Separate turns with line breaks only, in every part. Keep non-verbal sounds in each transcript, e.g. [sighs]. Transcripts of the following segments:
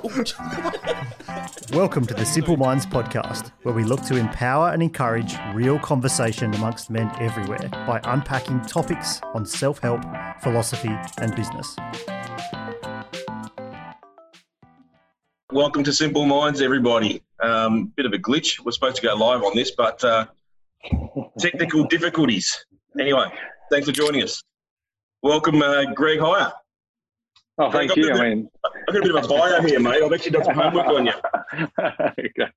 [laughs] Welcome to the Simple Minds podcast, where we look to empower and encourage real conversation amongst men everywhere by unpacking topics on self help, philosophy, and business.
Welcome to Simple Minds, everybody. Um, bit of a glitch. We're supposed to go live on this, but uh, technical difficulties. Anyway, thanks for joining us. Welcome, uh, Greg Hire.
Oh, thank you. I mean,
I've got a bit of a bio here, mate. I've actually done some homework on you. [laughs]
okay.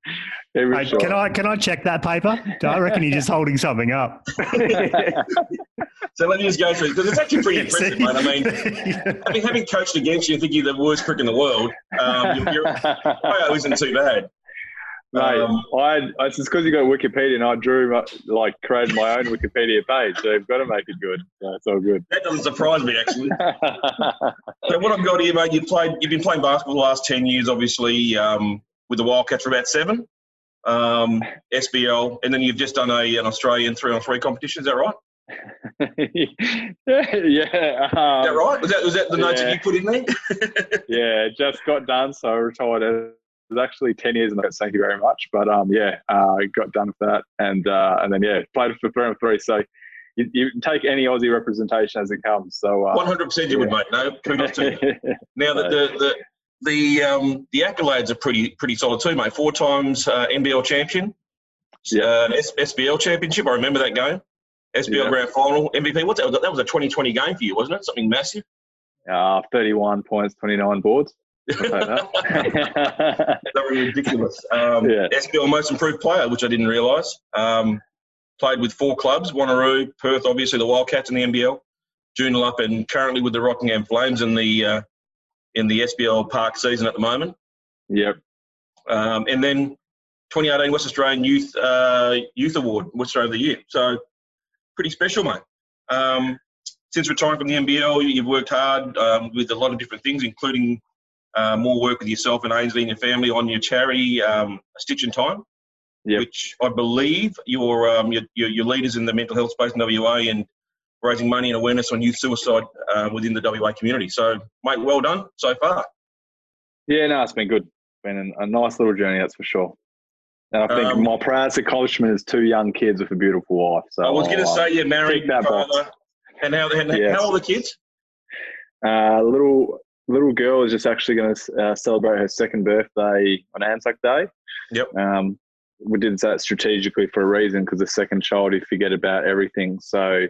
Hey, can I can I check that paper? I reckon you're just holding something up. [laughs]
So let me just go through because it's actually pretty [laughs] impressive, mate. I mean, I mean, having coached against you and think you're the worst prick in the world, um, your, your bio isn't too bad.
Mate,
Um,
I, it's just because you got Wikipedia and I drew, my, like, created my own Wikipedia page, so you've got to make it good. So it's all good.
That doesn't surprise me, actually. [laughs] So what I've got here, mate, you've played, you've been playing basketball the last ten years, obviously, um, with the Wildcats for about seven, um, SBL, and then you've just done a an Australian three on three competition. Is that right? [laughs]
yeah, yeah. Um,
Is that right? Was that was that the notes that you put in there? [laughs]
Yeah, just got done, so I retired. It was actually 10 years, and I got thank you very much. But um, yeah, uh, got done with that, and uh, and then yeah, played for three on three. So you, you take any Aussie representation as it comes. So uh,
One hundred percent, you would, mate. No, kudos to you. [laughs] Now the the the the, um, the accolades are pretty pretty solid too, mate. Four times uh, NBL champion,
Yeah.
uh, S- SBL championship. I remember that game. SBL
Yeah.
grand final MVP. What's that? That was a 2020 game for you, wasn't it? Something massive.
uh, 31 points, 29 boards. That.
Were ridiculous. Um,
Yeah.
SBL most improved player, which I didn't realise. Um, played with four clubs: Wanneroo, Perth, obviously the Wildcats in the NBL, Joondalup, and currently with the Rockingham Flames in the uh, in the SBL Park season at the moment.
yep.
Um, and then 2018 West Australian Youth uh, Youth Award, West Australia of the Year. So pretty special, mate. Um, since retiring from the NBL, you've worked hard um, with a lot of different things, including uh, more work with yourself and Ainsley and your family on your charity, um, Stitch in Time,
Yep.
which I believe your, um, your, your your leaders in the mental health space in WA and raising money and awareness on youth suicide uh, within the WA community. So, mate, well done so far.
Yeah, no, it's been good. Been a, nice little journey, that's for sure. And I think
Um,
my proudest accomplishment is two young kids with a beautiful wife. So
I was going to
uh,
say you're married,
that box.
father, and how, and
Yes.
how old are the kids?
Uh, little little girl is just actually going to uh, celebrate her second birthday on Anzac Day.
Yep.
Um, we did that strategically for a reason because the second child you forget about everything. So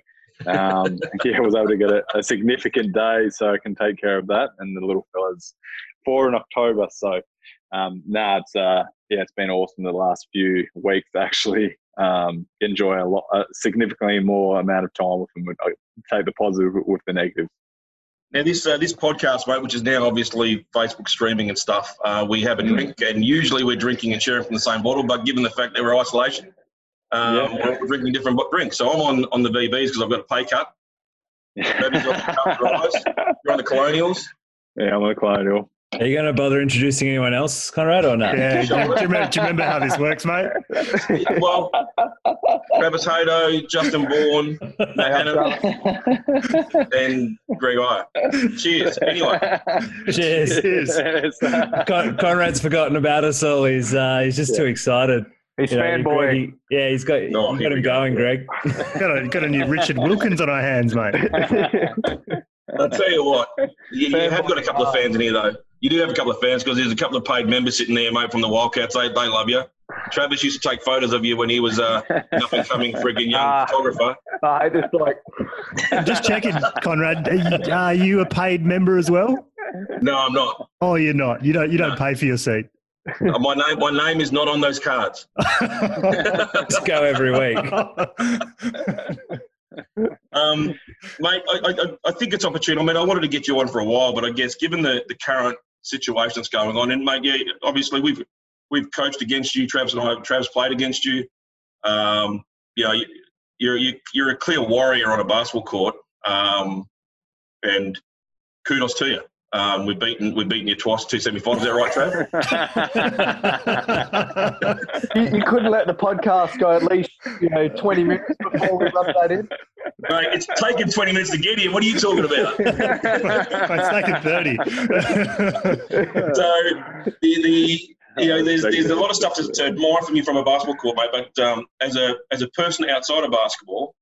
um, [laughs] [laughs] yeah, I was able to get a, a significant day so I can take care of that. And the little fella's four in October. So um, nah, it's uh, yeah, it's been awesome the last few weeks actually um, enjoy a lot, a significantly more amount of time with them. I take the positive with the negative.
Now, this uh, this podcast, mate, which is now obviously Facebook streaming and stuff, uh, we have a
Mm.
drink, and usually we're drinking and sharing from the same bottle. But given the fact that we're isolation, um,
Yeah.
we're drinking different drinks. So I'm on, on the VBs because I've got a pay cut. [laughs] Baby's on the Cup You're on the Colonials.
Yeah, I'm on the colonial.
Are you going to bother introducing anyone else, Conrad, or not?
Yeah, do, you remember, do you remember how this works, mate? [laughs]
Well, Travis Hato, Justin Bourne, Hannah, and Greg Hire. Cheers. Anyway,
Cheers.
Cheers.
Con- Conrad's forgotten about us all. He's uh, he's just too excited.
He's
You know,
fanboy.
He- yeah, he's got,
Oh,
you
here
got
we
him
go.
going, Greg.
Got a, got a new Richard Wilkins on our hands, mate.
I'll tell you what, you, you have got a couple of fans in here, though. You do have a couple of fans because there's a couple of paid members sitting there, mate, from the Wildcats. They, they love you. Travis used to take photos of you when he was uh, an [laughs] up and coming frigging young
Ah.
photographer.
I just like
Just checking, Conrad. Are you, are you a paid member as well?
No, I'm not.
Oh, you're not. You don't. You don't pay for your seat.
Uh, My name, my name is not on those cards. [laughs]
Let's go every week.
Um, mate, I, I, I think it's opportune. I mean, I wanted to get you on for a while, but I guess given the, the current situation that's going on, and mate, yeah, obviously we've we've coached against you. Travis and I, Travis played against you. Um, you know, you, you're you, you're a clear warrior on a basketball court, um, and kudos to you. Um, we've beaten we've beaten you twice, two semi-finals. Is that right,
Trav? [laughs] you, you, couldn't let the podcast go at least you know twenty minutes before we rub that in.
Mate, it's taken twenty minutes to get here. What are you talking about?
it's taken thirty. [laughs]
so the, the you know, there's, there's a lot of stuff to, to admire from you from a basketball court, mate. But um, as a as a person outside of basketball,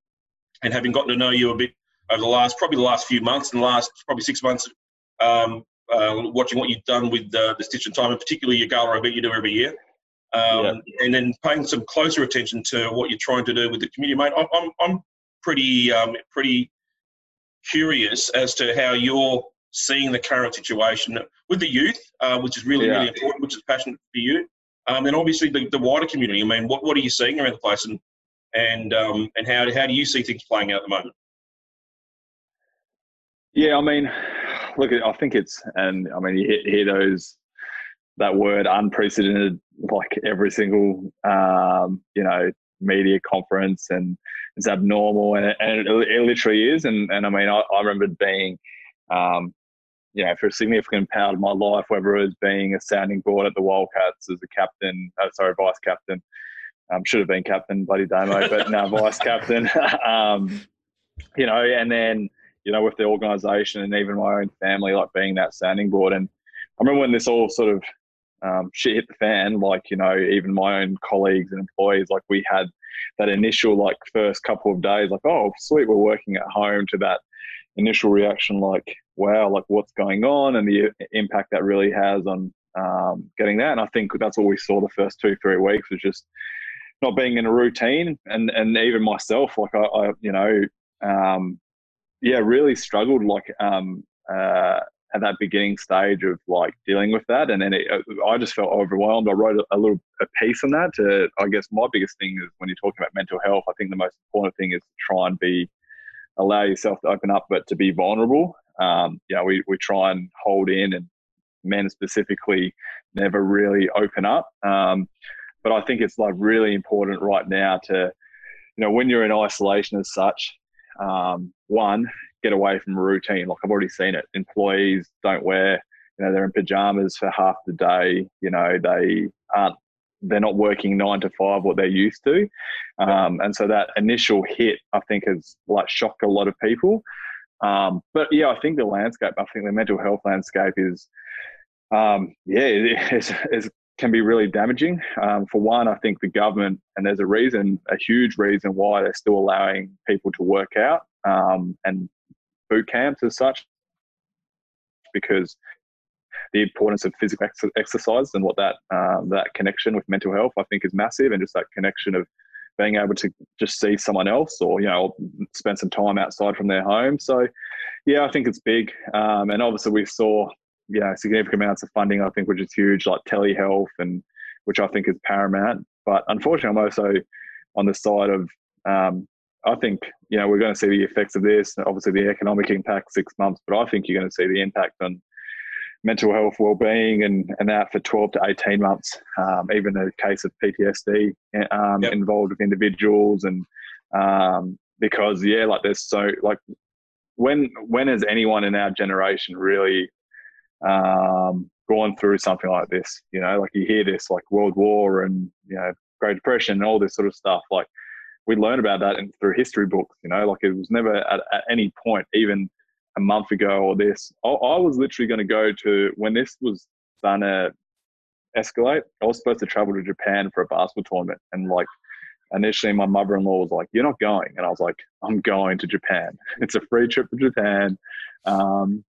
and having gotten to know you a bit over the last probably the last few months and the last probably six months um, uh, watching what you've done with uh, the Stitch in Time, and particularly your gala event you do every year. Um, yep. And then paying some closer attention to what you're trying to do with the community, mate. I'm, I'm, I'm pretty, um, pretty curious as to how you're seeing the current situation with the youth, uh, which is really, yeah. really important, which is passionate for you. Um, and obviously the, the wider community. I mean, what, what are you seeing around the place, and and um, and how how do you see things playing out at the moment?
Yeah, I mean, look, I think it's, and I mean, you hear those that word unprecedented like every single um, you know media conference and it's abnormal and, it, and it, it, literally is. And, and I mean I, I remember being um, you know for a significant part of my life whether it was being a sounding board at the Wildcats as a captain uh, sorry vice captain um, should have been captain bloody Damo but now [laughs] vice captain [laughs] um, you know and then you know, with the organisation and even my own family, like being that sounding board. And I remember when this all sort of um, shit hit the fan, like, you know, even my own colleagues and employees, like we had that initial, like, first couple of days, like, oh, sweet, we're working at home to that initial reaction, like, wow, like what's going on and the impact that really has on um, getting that. And I think that's what we saw the first two, three weeks was just not being in a routine. And, and even myself, like, I, I you know, um, yeah, really struggled like um, uh, at that beginning stage of like dealing with that, and then it, uh, I just felt overwhelmed. I wrote a, little a piece on that. To I guess my biggest thing is when you're talking about mental health, I think the most important thing is to try and be allow yourself to open up, but to be vulnerable. Um, you know, we we try and hold in, and men specifically never really open up. Um, but I think it's like really important right now to, you know, when you're in isolation as such, um, one, get away from routine. Like I've already seen it. Employees don't wear, you know, they're in pajamas for half the day. You know, they aren't, they're not working nine to five what they're used to. Um, and so that initial hit, I think, has like shocked a lot of people. Um, but yeah, I think the landscape, I think the mental health landscape is, um, yeah, it is, is can be really damaging. Um, for one, I think the government, and there's a reason, a huge reason why they're still allowing people to work out um, and boot camps as such, because the importance of physical ex- exercise and what that um, that connection with mental health, I think, is massive, and just that connection of being able to just see someone else or you know spend some time outside from their home. So, yeah, I think it's big, um, and obviously we saw you know significant amounts of funding. I think which is huge, like telehealth, and which I think is paramount. But unfortunately, I'm also on the side of um, I think you know we're going to see the effects of this. Obviously, the economic impact six months, but I think you're going to see the impact on mental health, well-being, and and that for 12 to 18 months. Um, even the case of PTSD um, yep. involved with individuals, and um, because yeah, like there's so like when when has anyone in our generation really um, gone through something like this. You know, like you hear this like World War and you know Great Depression and all this sort of stuff. Like we learn about that in, through history books. You know, like it was never at, at any point, even a month ago or this. I, I was literally going to go to when this was done to escalate. I was supposed to travel to Japan for a basketball tournament, and like initially my mother-in-law was like you're not going and i was like i'm going to japan [laughs] it's a free trip to japan um,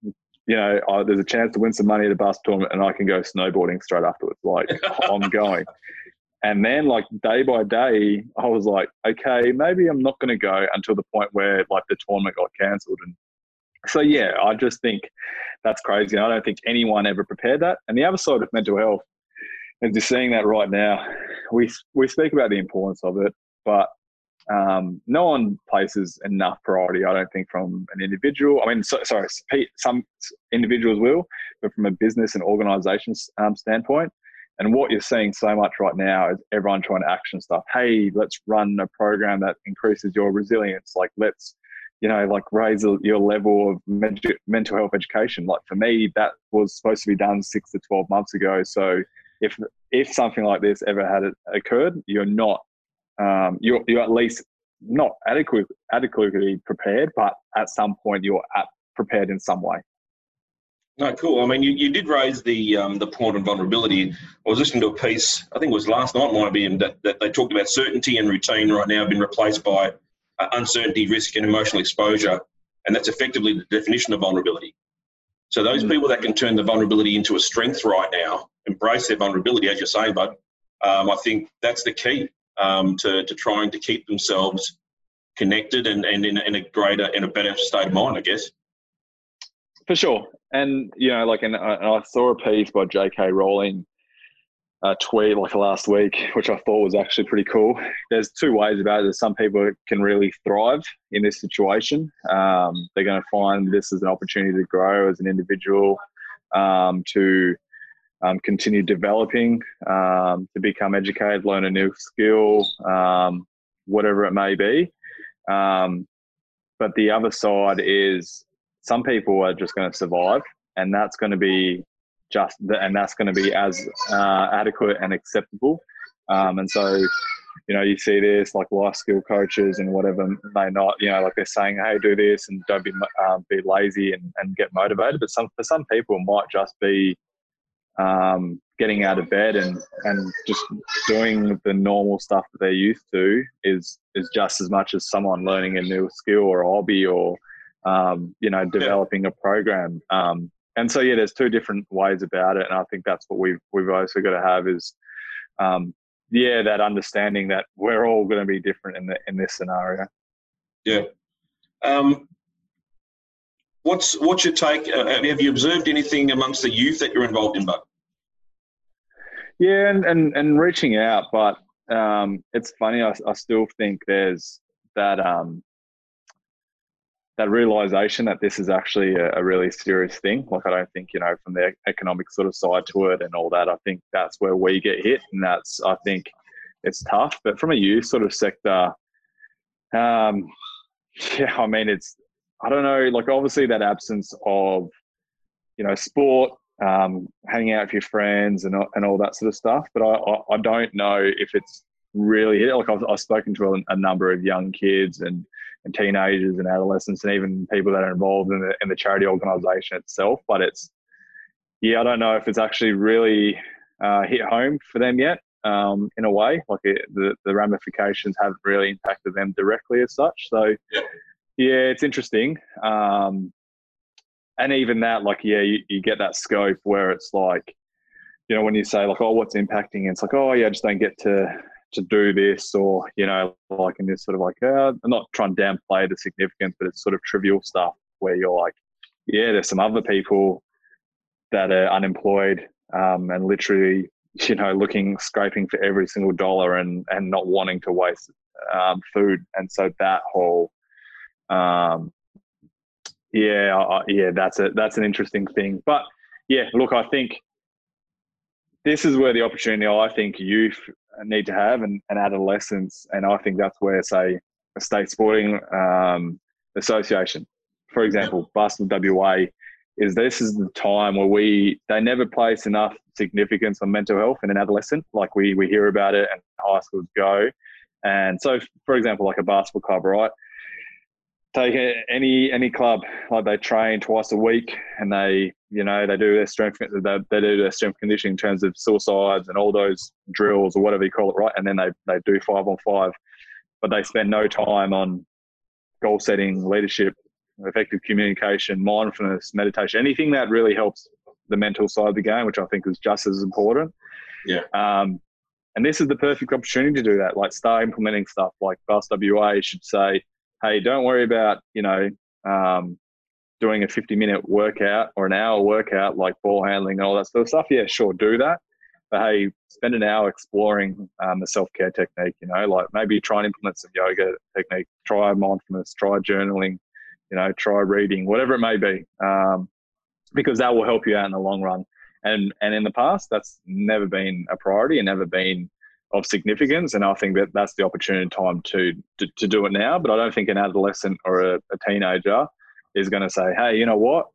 you know, I, there's a chance to win some money at a bus tournament and I can go snowboarding straight afterwards. Like, [laughs] I'm going. And then, like, day by day, I was like, okay, maybe I'm not going to go until the point where, like, the tournament got cancelled. And so, yeah, I just think that's crazy. I don't think anyone ever prepared that. And the other side of mental health, and just seeing that right now, we, we speak about the importance of it, but um, no one places enough priority, I don't think, from an individual. I mean, so, sorry, some individuals will, but from a business and organisation um, standpoint. And what you're seeing so much right now is everyone trying to action stuff. Hey, let's run a program that increases your resilience. Like, let's, you know, like raise your level of mental health education. Like for me, that was supposed to be done six to 12 months ago. So if, if something like this ever had occurred, you're not, um, you're, you're at least not adequate, adequately prepared, but at some point you're at, prepared in some way.
No, cool. I mean, you, you did raise the um, the point on vulnerability. I was listening to a piece, I think it was last night, might be, that, that they talked about certainty and routine right now have been replaced by uh, uncertainty, risk, and emotional exposure. And that's effectively the definition of vulnerability. So those mm. people that can turn the vulnerability into a strength right now, embrace their vulnerability, as you're saying, bud, um, I think that's the key um, to, to trying to keep themselves connected and, and in, in a greater, in a better state of mind, I guess.
For sure. And, you know, like, and I, and I saw a piece by J.K. Rowling a tweet like last week, which I thought was actually pretty cool. There's two ways about it. Some people can really thrive in this situation. Um, they're going to find this as an opportunity to grow as an individual, um, to um, continue developing, um, to become educated, learn a new skill, um, whatever it may be. Um, but the other side is some people are just going to survive, and that's going to be just and that's going to be as uh, adequate and acceptable. Um, and so, you know, you see this like life skill coaches and whatever may not, you know, like they're saying, hey, do this and don't be um, be lazy and, and get motivated. But some for some people, it might just be um, getting out of bed and and just doing the normal stuff that they're used to is is just as much as someone learning a new skill or a hobby or um, you know developing a program. Um, and so yeah, there's two different ways about it, and I think that's what we've we've also got to have is, um, yeah, that understanding that we're all going to be different in the in this scenario.
Yeah. Um, what's what's your take? Uh, have you observed anything amongst the youth that you're involved in, Bud?
Yeah, and and, and reaching out, but um, it's funny. I, I still think there's that um, that realization that this is actually a, a, really serious thing. Like I don't think you know from the economic sort of side to it and all that. I think that's where we get hit, and that's I think it's tough. But from a youth sort of sector, um, [laughs] yeah, I mean it's I don't know. Like obviously that absence of you know sport, um, hanging out with your friends and and all that sort of stuff. But I I, I don't know if it's really. Like I've, I've spoken to a, a number of young kids and and teenagers and adolescents and even people that are involved in the, in the charity organization itself. But it's, yeah, I don't know if it's actually really uh, hit home for them yet um, in a way. Like it, the, the ramifications haven't really impacted them directly as such. So, yeah, it's interesting. Um, and even that, like, yeah, you, you get that scope where it's like, you know, when you say like, oh, what's impacting? It's like, oh, yeah, I just don't get to to do this or you know like in this sort of like uh, I'm not trying to downplay the significance but it's sort of trivial stuff where you're like yeah there's some other people that are unemployed um, and literally [laughs] you know looking scraping for every single dollar and and not wanting to waste um, food and so that whole um, yeah uh, yeah that's a that's an interesting thing but yeah look I think this is where the opportunity I think youth need to have and, and adolescents. And I think that's where, say, a state sporting um, association, for example, Basketball WA, is this is the time where we they never place enough significance on mental health in an adolescent. Like we we hear about it and high schools go. And so, for example, like a basketball club, right? Take any any club like they train twice a week and they you know they do their strength they, they do their strength conditioning in terms of suicides and all those drills or whatever you call it right? And then they, they do five on five but they spend no time on goal setting leadership effective communication mindfulness meditation anything that really helps the mental side of the game which i think is just as important.
Yeah.
Um, and this is the perfect opportunity to do that like start implementing stuff like Bus WA should say hey, don't worry about, you know, um, doing a 50 minute workout or an hour workout like ball handling and all that sort of stuff. Yeah, sure, do that. But hey, spend an hour exploring um, the self care technique, you know, like maybe try and implement some yoga technique, try mindfulness, try journaling, you know, try reading, whatever it may be, um, because that will help you out in the long run. And, and in the past, that's never been a priority and never been of significance. And I think that that's the opportunity time to, to, to do it now. But I don't think an adolescent or a, a teenager is going to say, hey, you know what?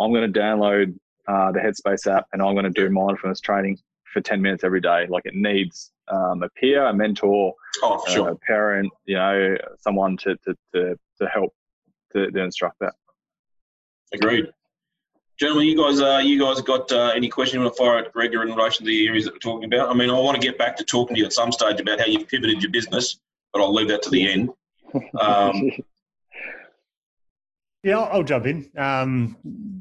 I'm going to download uh, the Headspace app and I'm going to do mindfulness training for 10 minutes every day. Like it needs um, a peer, a mentor,
Oh, sure.
uh, a parent, you know, someone to, to, to, to help to, to instruct that.
Agreed. Gentlemen, you guys, uh, you guys got uh, any questions you want to fire at Greg in relation to the areas that we're talking about? I mean, I want to get back to talking to you at some stage about how you've pivoted your business, but I'll leave that to the end. [laughs] Um,
Yeah, I'll, I'll jump in. Um,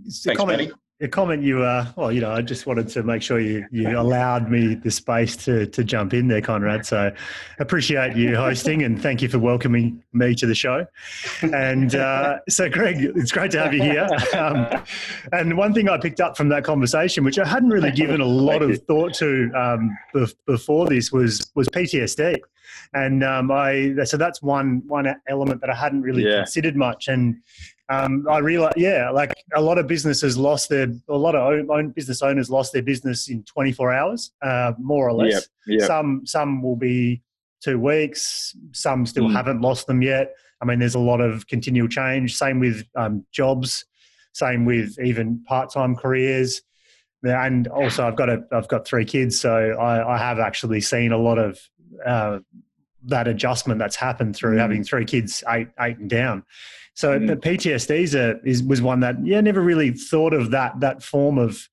Thanks,
comment. A comment you, uh, well, you know, I just wanted to make sure you, you [laughs] allowed me the space to, to jump in there, Conrad. So appreciate you hosting and thank you for welcoming me to the show. And uh, so, Greg, it's great to have you here. Um, and one thing I picked up from that conversation, which I hadn't really given a lot of thought to um, bef- before this, was was PTSD. And um, I so that's one one element that I hadn't really
Yeah.
considered much. And um, I realized, yeah, like a lot of businesses lost their, a lot of own, own business owners lost their business in 24 hours, uh, more or less.
Yep, yep.
Some some will be two weeks. Some still
Mm.
haven't lost them yet. I mean, there's a lot of continual change. Same with um, jobs. Same with even part-time careers. And also, I've got a, I've got three kids, so I, I have actually seen a lot of uh, that adjustment that's happened through
Mm.
having three kids, eight, eight and down. So
Mm.
the PTSD is, a, is was one that yeah never really thought of that that form of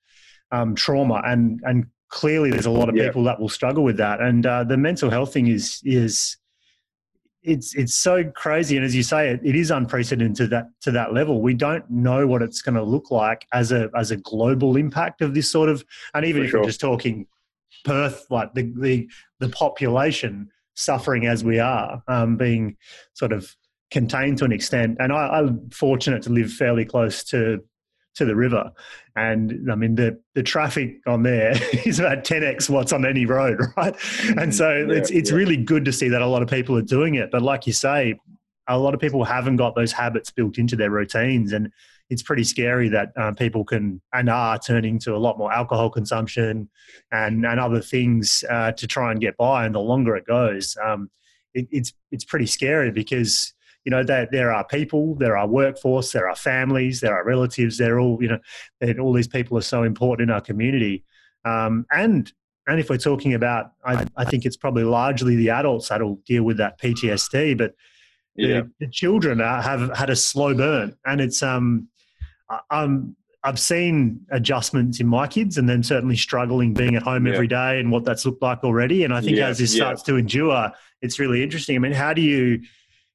um, trauma and and clearly there's a lot of people that will struggle with that and uh, the mental health thing is is it's it's so crazy and as you say it, it is unprecedented to that to that level we don't know what it's going to look like as a as a global impact of this sort of and even
For
if we're just talking Perth like the the the population suffering as we are um, being sort of contained to an extent. And I, I'm fortunate to live fairly close to to the river. And I mean the the traffic on there [laughs] is about 10x what's on any road [laughs] right? And so
Yeah,
it's it's
yeah.
really good to see that a lot of people are doing it. But like you say a lot of people haven't got those habits built into their routines. And it's pretty scary that um, people can and are turning to a lot more alcohol consumption and and other things uh, to try and get by and the longer it goes um, it, it's it's pretty scary because you know that there are people there are workforce there are families there are relatives they're all you know all these people are so important in our community um, and and if we're talking about I, I think it's probably largely the adults that'll deal with that ptsd but the,
yeah.
the children are, have had a slow burn and it's um I'm I've seen adjustments in my kids and then certainly struggling being at home
Yeah.
every day and what that's looked like already. And I think
Yeah,
as this
yeah.
starts to endure it's really interesting. I mean how do you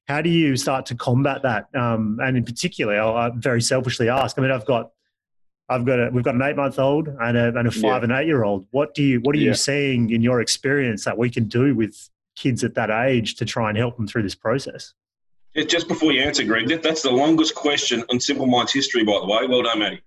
how do you start to combat that? Um, and in particular I'll, i very selfishly ask I mean I've got I've got a, we've got an eight month old and a, and a five and eight year old what do you what are you seeing in your experience that we can do with kids at that age to try and help them through this process
Yeah, Just before you answer, Greg, that, that's the longest question on Simple Minds history, by the way. Well done, Matty.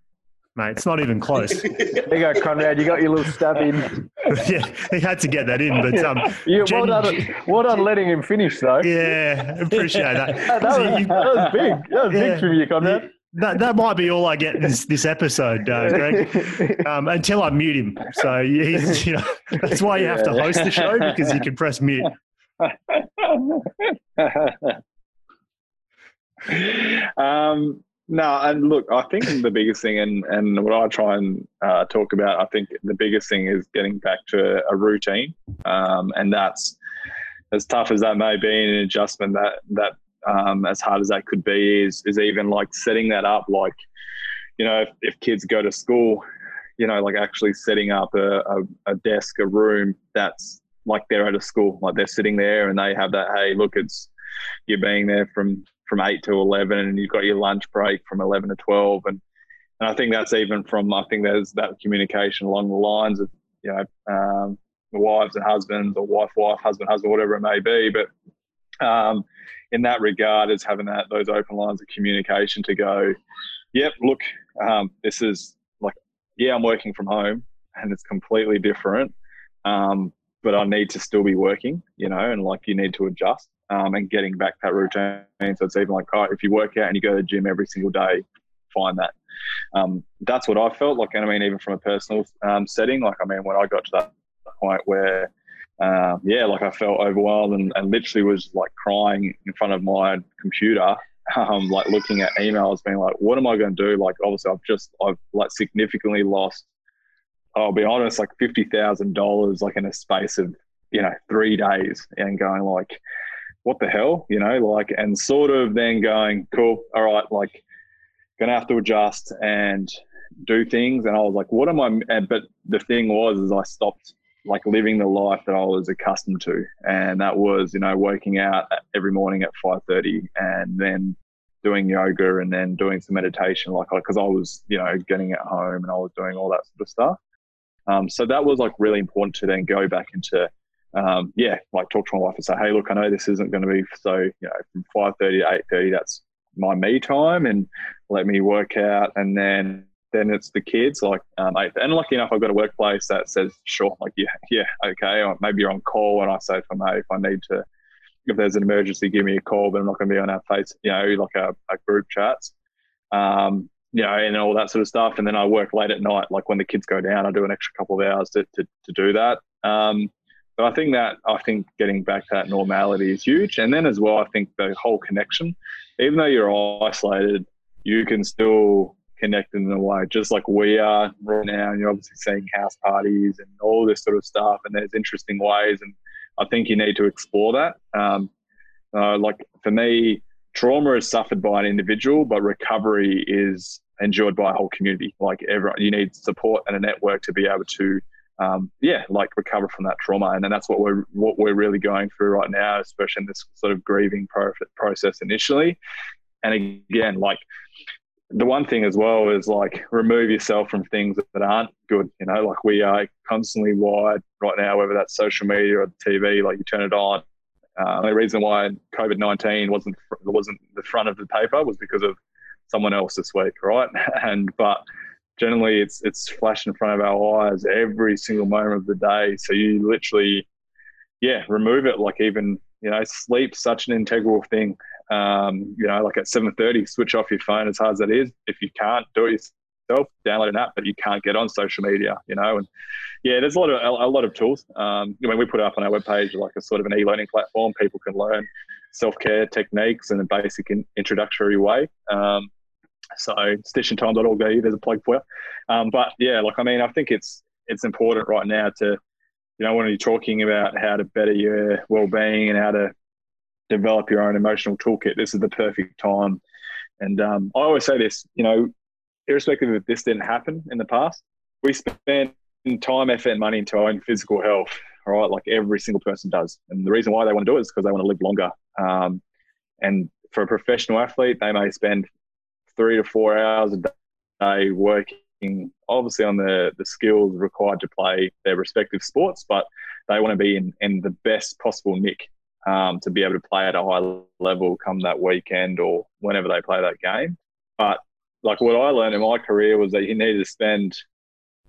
mate it's not even close [laughs]
There you go, Conrad. You got your little stab in. [laughs]
yeah, he had to get that in, but um, [laughs]
Yeah, well
Gen-
done, well done letting him finish, though.
yeah, appreciate that.
That, that was,
you-
that was big. That was
Yeah.
big from you, Conrad.
that, that might be all I get in this, this episode, uh, Greg. Um, until I mute him. So he's, you know, that's why you have to host the show because you can press mute. [laughs]
um, no, and look, I think the biggest thing, and, and what I try and uh, talk about, I think the biggest thing is getting back to a routine, um, and that's as tough as that may be, an adjustment that that um, as hard as that could be is is even like setting that up, like you know, if, if kids go to school, you know, like actually setting up a, a, a desk, a room that's like they're at a school, like they're sitting there and they have that, hey, look, it's you're being there from from eight to eleven, and you've got your lunch break from eleven to twelve, and and I think that's even from I think there's that communication along the lines of you know um, wives and husbands or wife wife husband husband whatever it may be, but um, in that regard is having that those open lines of communication to go, yep, look, um, this is like yeah, I'm working from home and it's completely different. Um, but I need to still be working, you know, and like you need to adjust um, and getting back that routine. So it's even like, oh, if you work out and you go to the gym every single day, find that. Um, that's what I felt like. And I mean, even from a personal um, setting, like, I mean, when I got to that point where uh, yeah, like I felt overwhelmed and, and literally was like crying in front of my computer, um, like looking at emails, being like, what am I going to do? Like, obviously, I've just, I've like significantly lost, I'll be honest, like $50,000 like in a space of, you know, three days and going like, what the hell, you know, like, and sort of then going, cool, all right, like, gonna have to adjust and do things. And I was like, what am I? But the thing was, is I stopped like living the life that I was accustomed to, and that was you know working out every morning at five thirty, and then doing yoga, and then doing some meditation, like because I was you know getting at home and I was doing all that sort of stuff. Um, so that was like really important to then go back into um, yeah, like talk to my wife and say, hey, look, I know this isn't going to be so you know from five thirty to eight thirty. That's my me time, and let me work out, and then then it's the kids. Like, um, and lucky enough, I've got a workplace that says, sure, like, yeah, yeah, okay. Or maybe you're on call, and I say to them, hey, if I need to, if there's an emergency, give me a call, but I'm not going to be on our face, you know, like a, a group chats, um, you know, and all that sort of stuff. And then I work late at night, like when the kids go down, I do an extra couple of hours to, to, to do that. Um, but I think that I think getting back to that normality is huge. And then as well, I think the whole connection, even though you're isolated, you can still connect in a way, just like we are right now. And you're obviously seeing house parties and all this sort of stuff, and there's interesting ways. And I think you need to explore that. Um, uh, like for me, trauma is suffered by an individual, but recovery is endured by a whole community. Like everyone, you need support and a network to be able to, um, yeah, like recover from that trauma. And then that's what we're what we're really going through right now, especially in this sort of grieving pro- process initially. And again, like the one thing as well is like remove yourself from things that aren't good. You know, like we are constantly wired right now, whether that's social media or TV, like you turn it on. Uh, the reason why COVID nineteen wasn't wasn't the front of the paper was because of someone else this week, right? [laughs] And but generally, it's it's flashed in front of our eyes every single moment of the day. So you literally, yeah, remove it. Like even you know, sleep's such an integral thing um, you know, like at 7.30, switch off your phone as hard as that is. If you can't do it yourself, download an app, but you can't get on social media, you know. And yeah, there's a lot of a, lot of tools. Um, when we put it up on our webpage, like a sort of an e-learning platform, people can learn self-care techniques in a basic in, introductory way. Um, so stitchingtime.org, there's a plug for you. Um, but yeah, like I mean, I think it's it's important right now to, you know, when you're talking about how to better your well-being and how to develop your own emotional toolkit. This is the perfect time. And um, I always say this, you know, irrespective if this didn't happen in the past, we spend time, effort, and money into our own physical health, right? Like every single person does. And the reason why they want to do it is because they want to live longer. Um, and for a professional athlete, they may spend three to four hours a day working, obviously, on the, the skills required to play their respective sports, but they want to be in, in the best possible nick um, to be able to play at a high level come that weekend or whenever they play that game. But like what I learned in my career was that you need to spend,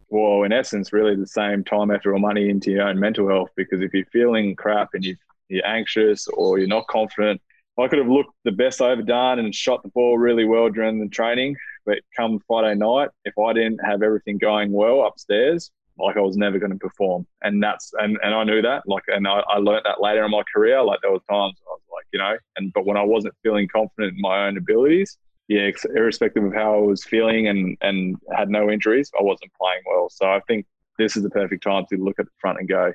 well, in essence, really the same time, effort, or money into your own mental health. Because if you're feeling crap and you you're anxious or you're not confident, I could have looked the best I ever done and shot the ball really well during the training. But come Friday night, if I didn't have everything going well upstairs, like I was never going to perform. And that's and, and I knew that. Like and I, I learned that later in my career. Like there were times I was like, you know, and but when I wasn't feeling confident in my own abilities, yeah, irrespective of how I was feeling and and had no injuries, I wasn't playing well. So I think this is the perfect time to look at the front and go,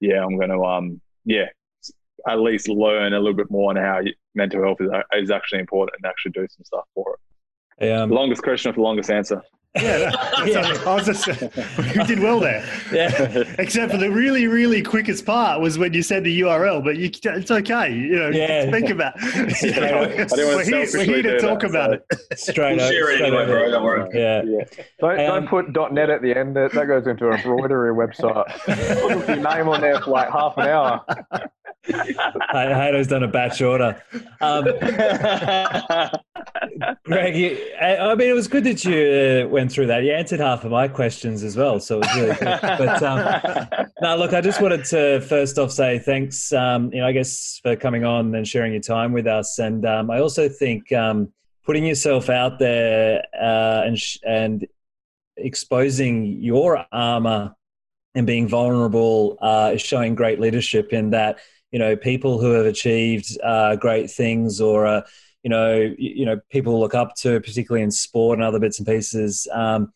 yeah, I'm going to um yeah at least learn a little bit more on how mental health is, is actually important and actually do some stuff for it. Um, longest question for the longest answer.
Yeah, yeah. I was just [laughs] you did well there.
Yeah. [laughs]
Except for the really, really quickest part was when you said the URL, but you, it's okay. You know,
yeah.
think about. It. [laughs] You know,
we're, here,
we're here to talk
that,
about
so.
it.
Straight
We'll
up.
share it
straight
anyway, bro. Don't worry.
Yeah.
Yeah. Don't,
Um,
don't put .net at the end. That that goes into a embroidery website. Put your name on there for like half an hour. [laughs]
Hado's done a batch order. Um, Greg, you, I I mean, it was good that you uh, went through that. You answered half of my questions as well, so it was really good. But um, [laughs] no, look, I just wanted to first off say thanks. Um, you know, I guess for coming on and sharing your time with us, and um, I also think um, putting yourself out there uh, and sh- and exposing your armor and being vulnerable uh, is showing great leadership in that you know people who have achieved uh, great things or uh, you know you know people look up to particularly in sport and other bits and pieces um,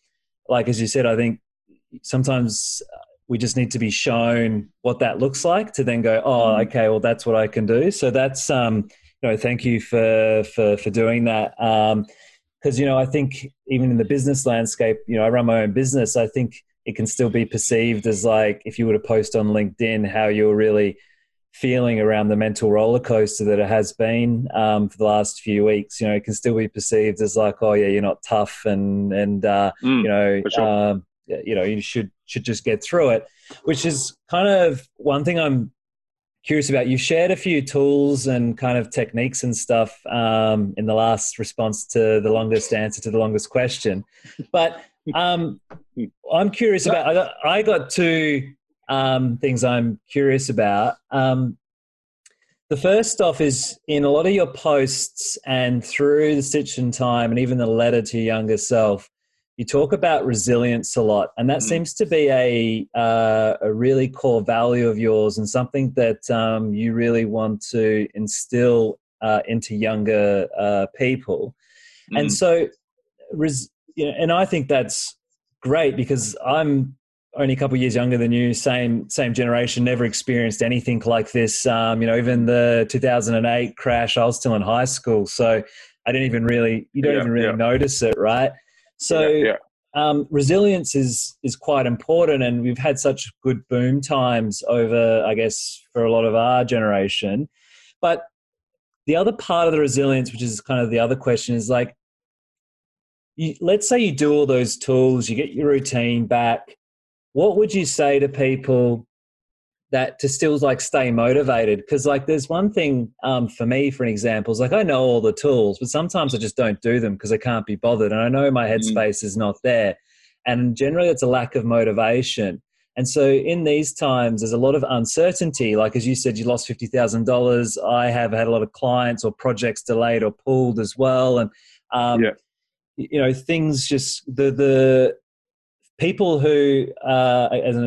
like as you said i think sometimes we just need to be shown what that looks like to then go oh mm-hmm. okay well that's what i can do so that's um you know thank you for for for doing that um because you know i think even in the business landscape you know i run my own business i think it can still be perceived as like if you were to post on linkedin how you're really feeling around the mental roller coaster that it has been um, for the last few weeks. You know, it can still be perceived as like, oh yeah, you're not tough, and and uh, mm, you know, sure. um, you know, you should should just get through it. Which is kind of one thing I'm curious about. You shared a few tools and kind of techniques and stuff um, in the last response to the longest answer to the longest question, but um, [laughs] I'm curious about. I got, I got two um, things I'm curious about. Um, the first off is in a lot of your posts and through the Stitch in Time and even the letter to your younger self, you talk about resilience a lot, and that mm. seems to be a uh, a really core value of yours and something that um, you really want to instill uh, into younger uh, people. Mm. And so, res- you know, and I think that's great because I'm only a couple of years younger than you, same same generation, never experienced anything like this. Um, you know, even the 2008 crash, I was still in high school, so I didn't even really, you don't yeah, even really yeah. notice it, right? So yeah, um, resilience is is quite important, and we've had such good boom times over, I guess, for a lot of our generation. But the other part of the resilience, which is kind of the other question, is like, you, let's say you do all those tools, you get your routine back what would you say to people that to still like stay motivated because like there's one thing um, for me for an example is like i know all the tools but sometimes i just don't do them because i can't be bothered and i know my mm. headspace mm. is not there and generally it's a lack of motivation and so in these times there's a lot of uncertainty like as you said you lost $50000 i have had a lot of clients or projects delayed or pulled as well and um, yeah. you know things just the the people who uh, as an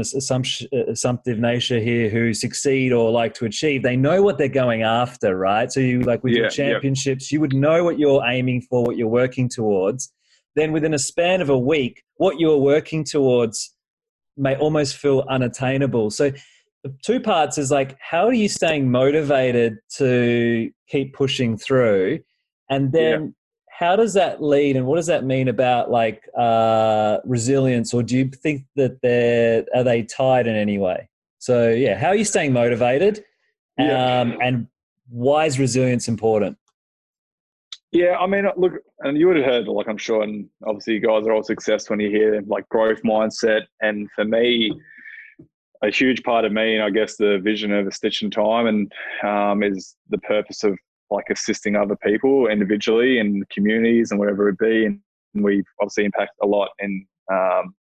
assumptive nature here who succeed or like to achieve they know what they're going after right? So you like with yeah, your championships yeah. you would know what you're aiming for what you're working towards. Then within a span of a week what you're working towards may almost feel unattainable. So the two parts is like how are you staying motivated to keep pushing through? And then how does that lead and what does that mean about like uh, resilience? Or do you think that they're are they tied in any way? So yeah how are you staying motivated? Yeah. um, and why is resilience important?
Yeah i mean look and you would have heard like i'm sure and obviously you guys are all successful when you hear like growth mindset. And for me a huge part of me and i guess the vision of a stitch in time and um, is the purpose of like assisting other people individually in communities and whatever it be. And we obviously impact a lot in um,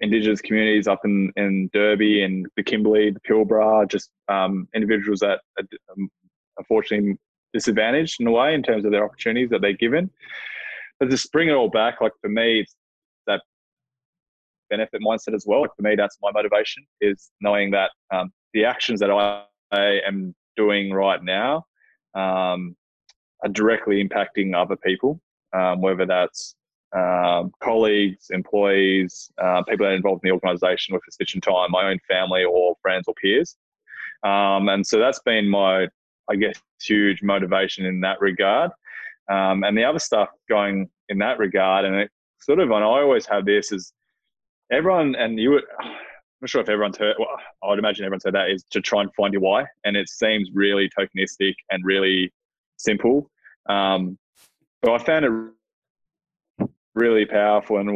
Indigenous communities up in, in Derby and the Kimberley, the Pilbara, just um, individuals that are um, unfortunately disadvantaged in a way in terms of their opportunities that they're given. But just bring it all back, like for me, it's that benefit mindset as well. Like for me, that's my motivation is knowing that um, the actions that I am doing right now um, are directly impacting other people, um, whether that's um, colleagues, employees, uh, people that are involved in the organisation with a stitch time, my own family or friends or peers. Um, and so that's been my, I guess, huge motivation in that regard. Um, and the other stuff going in that regard, and it sort of, and I always have this is everyone, and you not sure if everyone's heard. Well, I would imagine everyone's heard that is to try and find your why, and it seems really tokenistic and really simple. Um, but I found it really powerful, and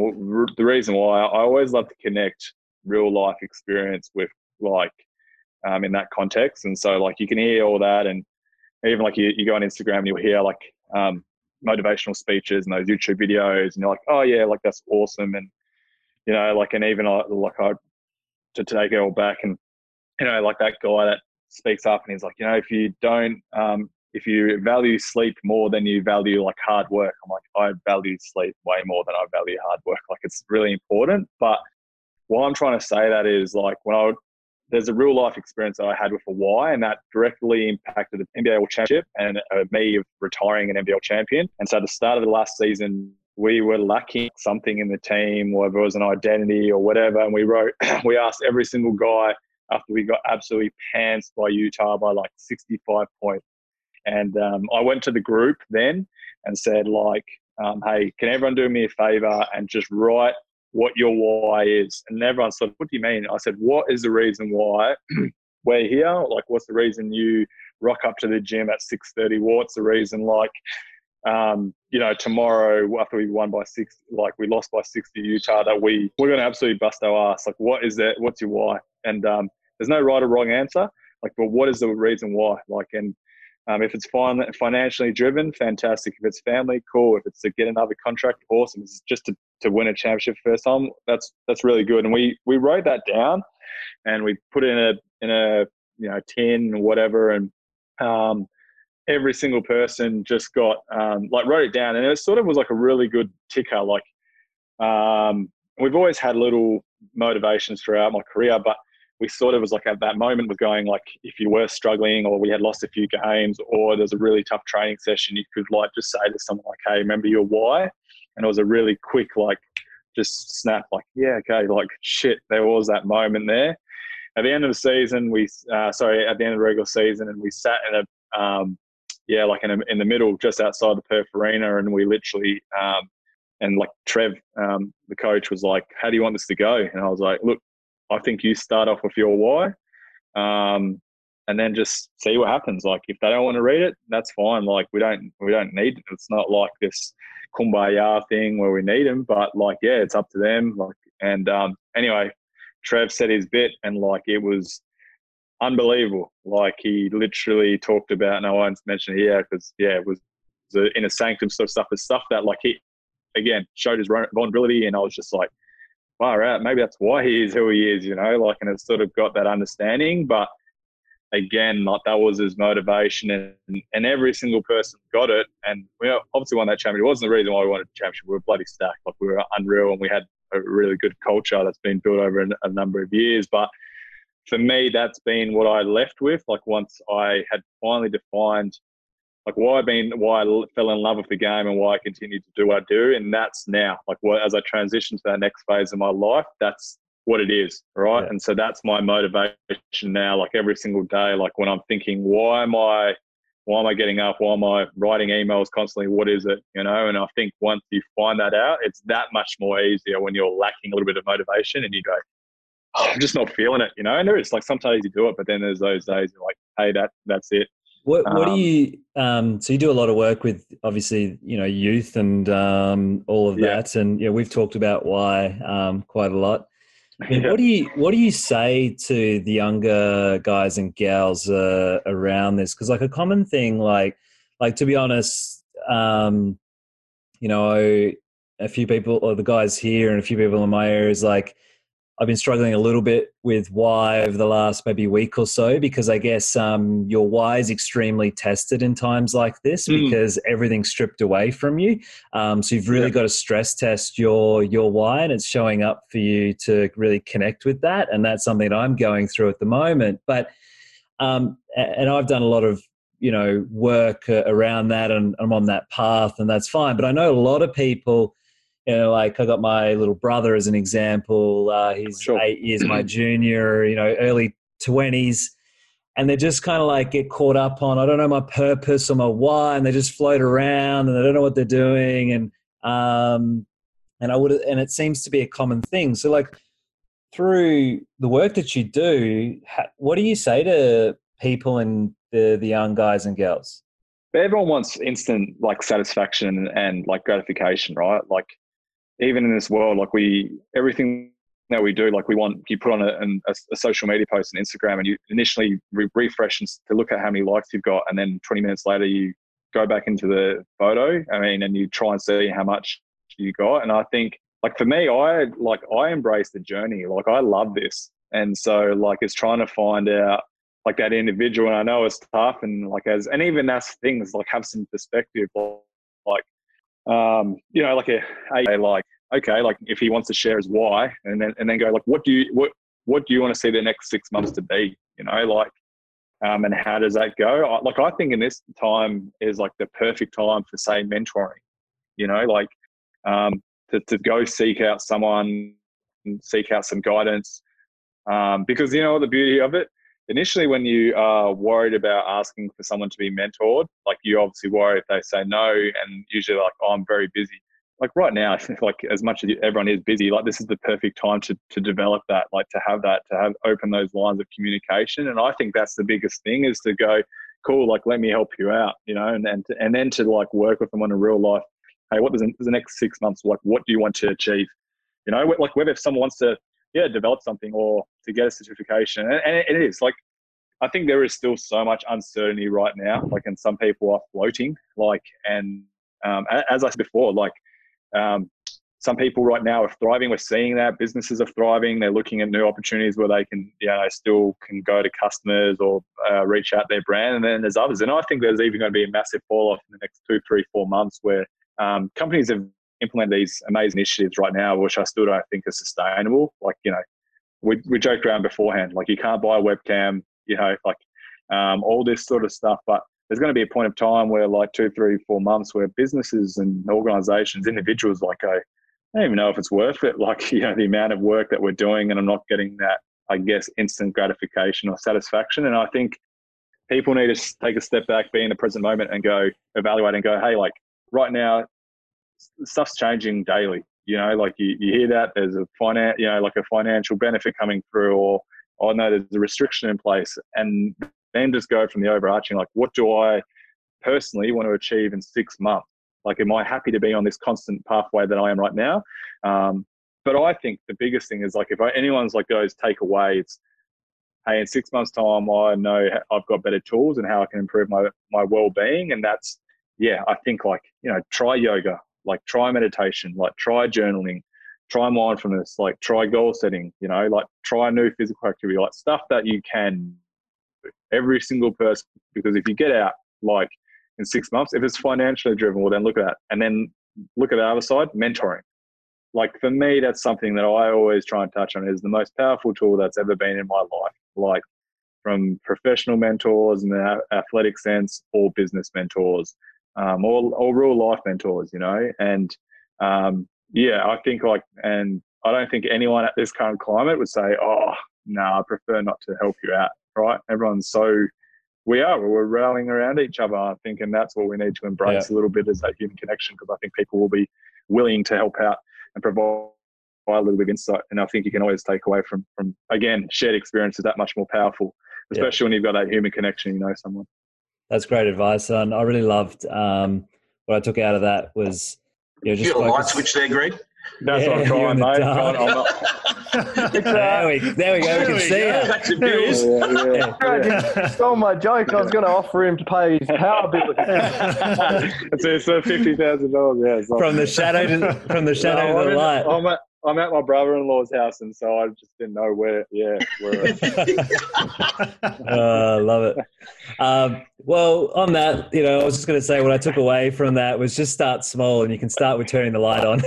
the reason why I always love to connect real life experience with like um, in that context, and so like you can hear all that, and even like you, you go on Instagram and you'll hear like um, motivational speeches and those YouTube videos, and you're like, oh yeah, like that's awesome, and you know, like, and even like I to take it all back. And you know like that guy that speaks up and he's like you know if you don't um, if you value sleep more than you value like hard work i'm like i value sleep way more than i value hard work. Like it's really important. But what I'm trying to say that is like when I there's a real life experience that I had with a why, and that directly impacted the NBL championship and uh, me retiring an NBL champion. And so at the start of the last season, we were lacking something in the team, whether it was an identity or whatever. And we wrote, [clears throat] we asked every single guy after we got absolutely pantsed by Utah by like 65 points. And um, I went to the group then and said, like, um, hey, can everyone do me a favor and just write what your why is? And everyone said, what do you mean? I said, what is the reason why [clears throat] we're here? Like, what's the reason you rock up to the gym at 6.30? What's the reason, like, um, you know, tomorrow after we won by six, like we lost by 60 Utah, that we, we're going to absolutely bust our ass. Like, what is that? What's your why? And um, there's no right or wrong answer. Like, but what is the reason why? Like, and um, if it's fin- financially driven, fantastic. If it's family, cool. If it's to get another contract, awesome. If it's just to, to win a championship first time, that's that's really good. And we we wrote that down, and we put it in a in a you know tin or whatever, and um, every single person just got um, like wrote it down, and it sort of was like a really good ticker. Like um, we've always had little motivations throughout my career, but we sort of was like at that moment was going like if you were struggling or we had lost a few games or there's a really tough training session, you could like just say to someone like, "Hey, remember your why?" And it was a really quick like just snap like, "Yeah, okay." Like shit, there was that moment there. At the end of the season, we uh, sorry at the end of the regular season, and we sat in a um, yeah like in a, in the middle just outside the Perth Arena, and we literally um, and like Trev, um, the coach, was like, "How do you want this to go?" And I was like, "Look, I think you start off with your why, um, and then just see what happens. Like if they don't want to read it, that's fine. Like we don't we don't need it. It's not like this kumbaya thing where we need them, but like yeah, it's up to them. Like and um, anyway, Trev said his bit, and like it was unbelievable. Like he literally talked about, no one's mentioned here because yeah, it was the inner sanctum sort of stuff. The stuff that like he again showed his vulnerability, and I was just like far out. Maybe that's why he is who he is, you know, like, and it's sort of got that understanding. But again, like that was his motivation, and, and every single person got it. And we obviously won that championship. It wasn't the reason why we wanted the championship. We were bloody stacked. Like we were unreal, and we had a really good culture that's been built over a, a number of years. But for me, that's been what I left with. Like once I had finally defined like why I've been why I fell in love with the game and why I continue to do what I do, and that's now like what as I transition to that next phase of my life, that's what it is, right? Yeah. And so that's my motivation now. Like every single day, like when I'm thinking, why am I, why am I getting up? Why am I writing emails constantly? What is it, you know? And I think once you find that out, it's that much more easier when you're lacking a little bit of motivation and you go, oh, I'm just not feeling it, you know. And there is like sometimes you do it, but then there's those days you're like, hey, that that's it.
What What um, do you? Um, so you do a lot of work with obviously you know youth and um, all of yeah. that, and yeah, we've talked about why um, quite a lot. [laughs] I yeah. What do you What do you say to the younger guys and gals uh, around this? Because like a common thing, like like to be honest, um, you know, a few people or the guys here and a few people in my area is like I've been struggling a little bit with why over the last maybe week or so because I guess um, your why is extremely tested in times like this mm. because everything's stripped away from you. Um, so you've really yeah. got to stress test your your why, and it's showing up for you to really connect with that. And that's something that I'm going through at the moment. But um, and I've done a lot of you know work around that, and I'm on that path, and that's fine. But I know a lot of people you know, like I got my little brother as an example. Uh, he's sure. eight years my junior, you know, early 20s. And they just kind of like get caught up on, I don't know my purpose or my why, and they just float around and they don't know what they're doing. And, um, and I would, and it seems to be a common thing. So, like, through the work that you do, what do you say to people and the, the young guys and girls?
Everyone wants instant like satisfaction and like gratification, right? Like even in this world, like we everything that we do, like we want you put on a, a, a social media post on Instagram, and you initially re- refresh and to look at how many likes you've got, and then 20 minutes later you go back into the photo. I mean, and you try and see how much you got. And I think, like for me, I like I embrace the journey. Like I love this, and so like it's trying to find out like that individual. And I know it's tough, and like as and even that's things like have some perspective. Like um, you know, like a, a like okay, like if he wants to share his why, and then and then go like, what do you what what do you want to see the next six months to be? You know, like, um, and how does that go? I, like, I think in this time is like the perfect time for say mentoring. You know, like um, to to go seek out someone, seek out some guidance, um, because you know the beauty of it initially when you are worried about asking for someone to be mentored like you obviously worry if they say no and usually like oh, i'm very busy like right now [laughs] like as much as everyone is busy like this is the perfect time to, to develop that like to have that to have open those lines of communication and i think that's the biggest thing is to go cool like let me help you out you know and and, to, and then to like work with them on a real life hey what does the, the next six months like what do you want to achieve you know like whether if someone wants to yeah, develop something or to get a certification. And, and it is like, I think there is still so much uncertainty right now. Like, and some people are floating. Like, and um, as I said before, like, um, some people right now are thriving. We're seeing that businesses are thriving. They're looking at new opportunities where they can, you know, still can go to customers or uh, reach out their brand. And then there's others. And I think there's even going to be a massive fall off in the next two, three, four months where um, companies have implemented these amazing initiatives right now, which I still don't think are sustainable. Like, you know, we, we joked around beforehand, like you can't buy a webcam, you know, like um, all this sort of stuff. But there's going to be a point of time where like two, three, four months where businesses and organizations, individuals like I don't even know if it's worth it. [laughs] Like, you know, the amount of work that we're doing and I'm not getting that, I guess, instant gratification or satisfaction. And I think people need to take a step back, be in the present moment and go evaluate and go, hey, like right now, stuff's changing daily. You know, like you, you hear that there's a finance, you know, like a financial benefit coming through, or oh no, there's a restriction in place, and then just go from the overarching, like what do I personally want to achieve in six months? Like, am I happy to be on this constant pathway that I am right now? Um, but I think the biggest thing is like if I, anyone's like goes take away, it's hey, in six months' time, I know I've got better tools and how I can improve my my well being, and that's yeah, I think like you know, try yoga, like try meditation, like try journaling, try mindfulness, like try goal setting, you know, like try new physical activity, like stuff that you can every single person because if you get out like in six months, if it's financially driven, well then look at that. And then look at the other side, mentoring. Like for me, that's something that I always try and touch on is the most powerful tool that's ever been in my life. Like from professional mentors in the athletic sense or business mentors um, or, or real life mentors, you know. And um, yeah, I think like, and I don't think anyone at this current climate would say, oh, no, nah, I prefer not to help you out, right? Everyone's so, we are, we're rallying around each other, I think, and that's what we need to embrace yeah. a little bit as that human connection because I think people will be willing to help out and provide a little bit of insight. And I think you can always take away from, from again, shared experience is that much more powerful, especially yeah. when you've got that human connection, you know someone.
That's great advice, and I really loved um, what I took out of that was
you know just you a light switch there, Greg.
That's yeah, what I'm trying, mate. [laughs]
there, we, there we go. We can see it.
There he is. Yeah, yeah. yeah. Stole my joke. I was going to offer him to pay his power bill. [laughs]
it's, it's uh, fifty thousand dollars.
Yeah, from the shadow to from the shadow no, to the light.
I'm at, I'm at my brother-in-law's house, and so I just didn't know where. Yeah, where.
uh, [laughs] love it. Um, well, on that, you know, I was just going to say what I took away from that was just start small, and you can start with turning the light on. [laughs]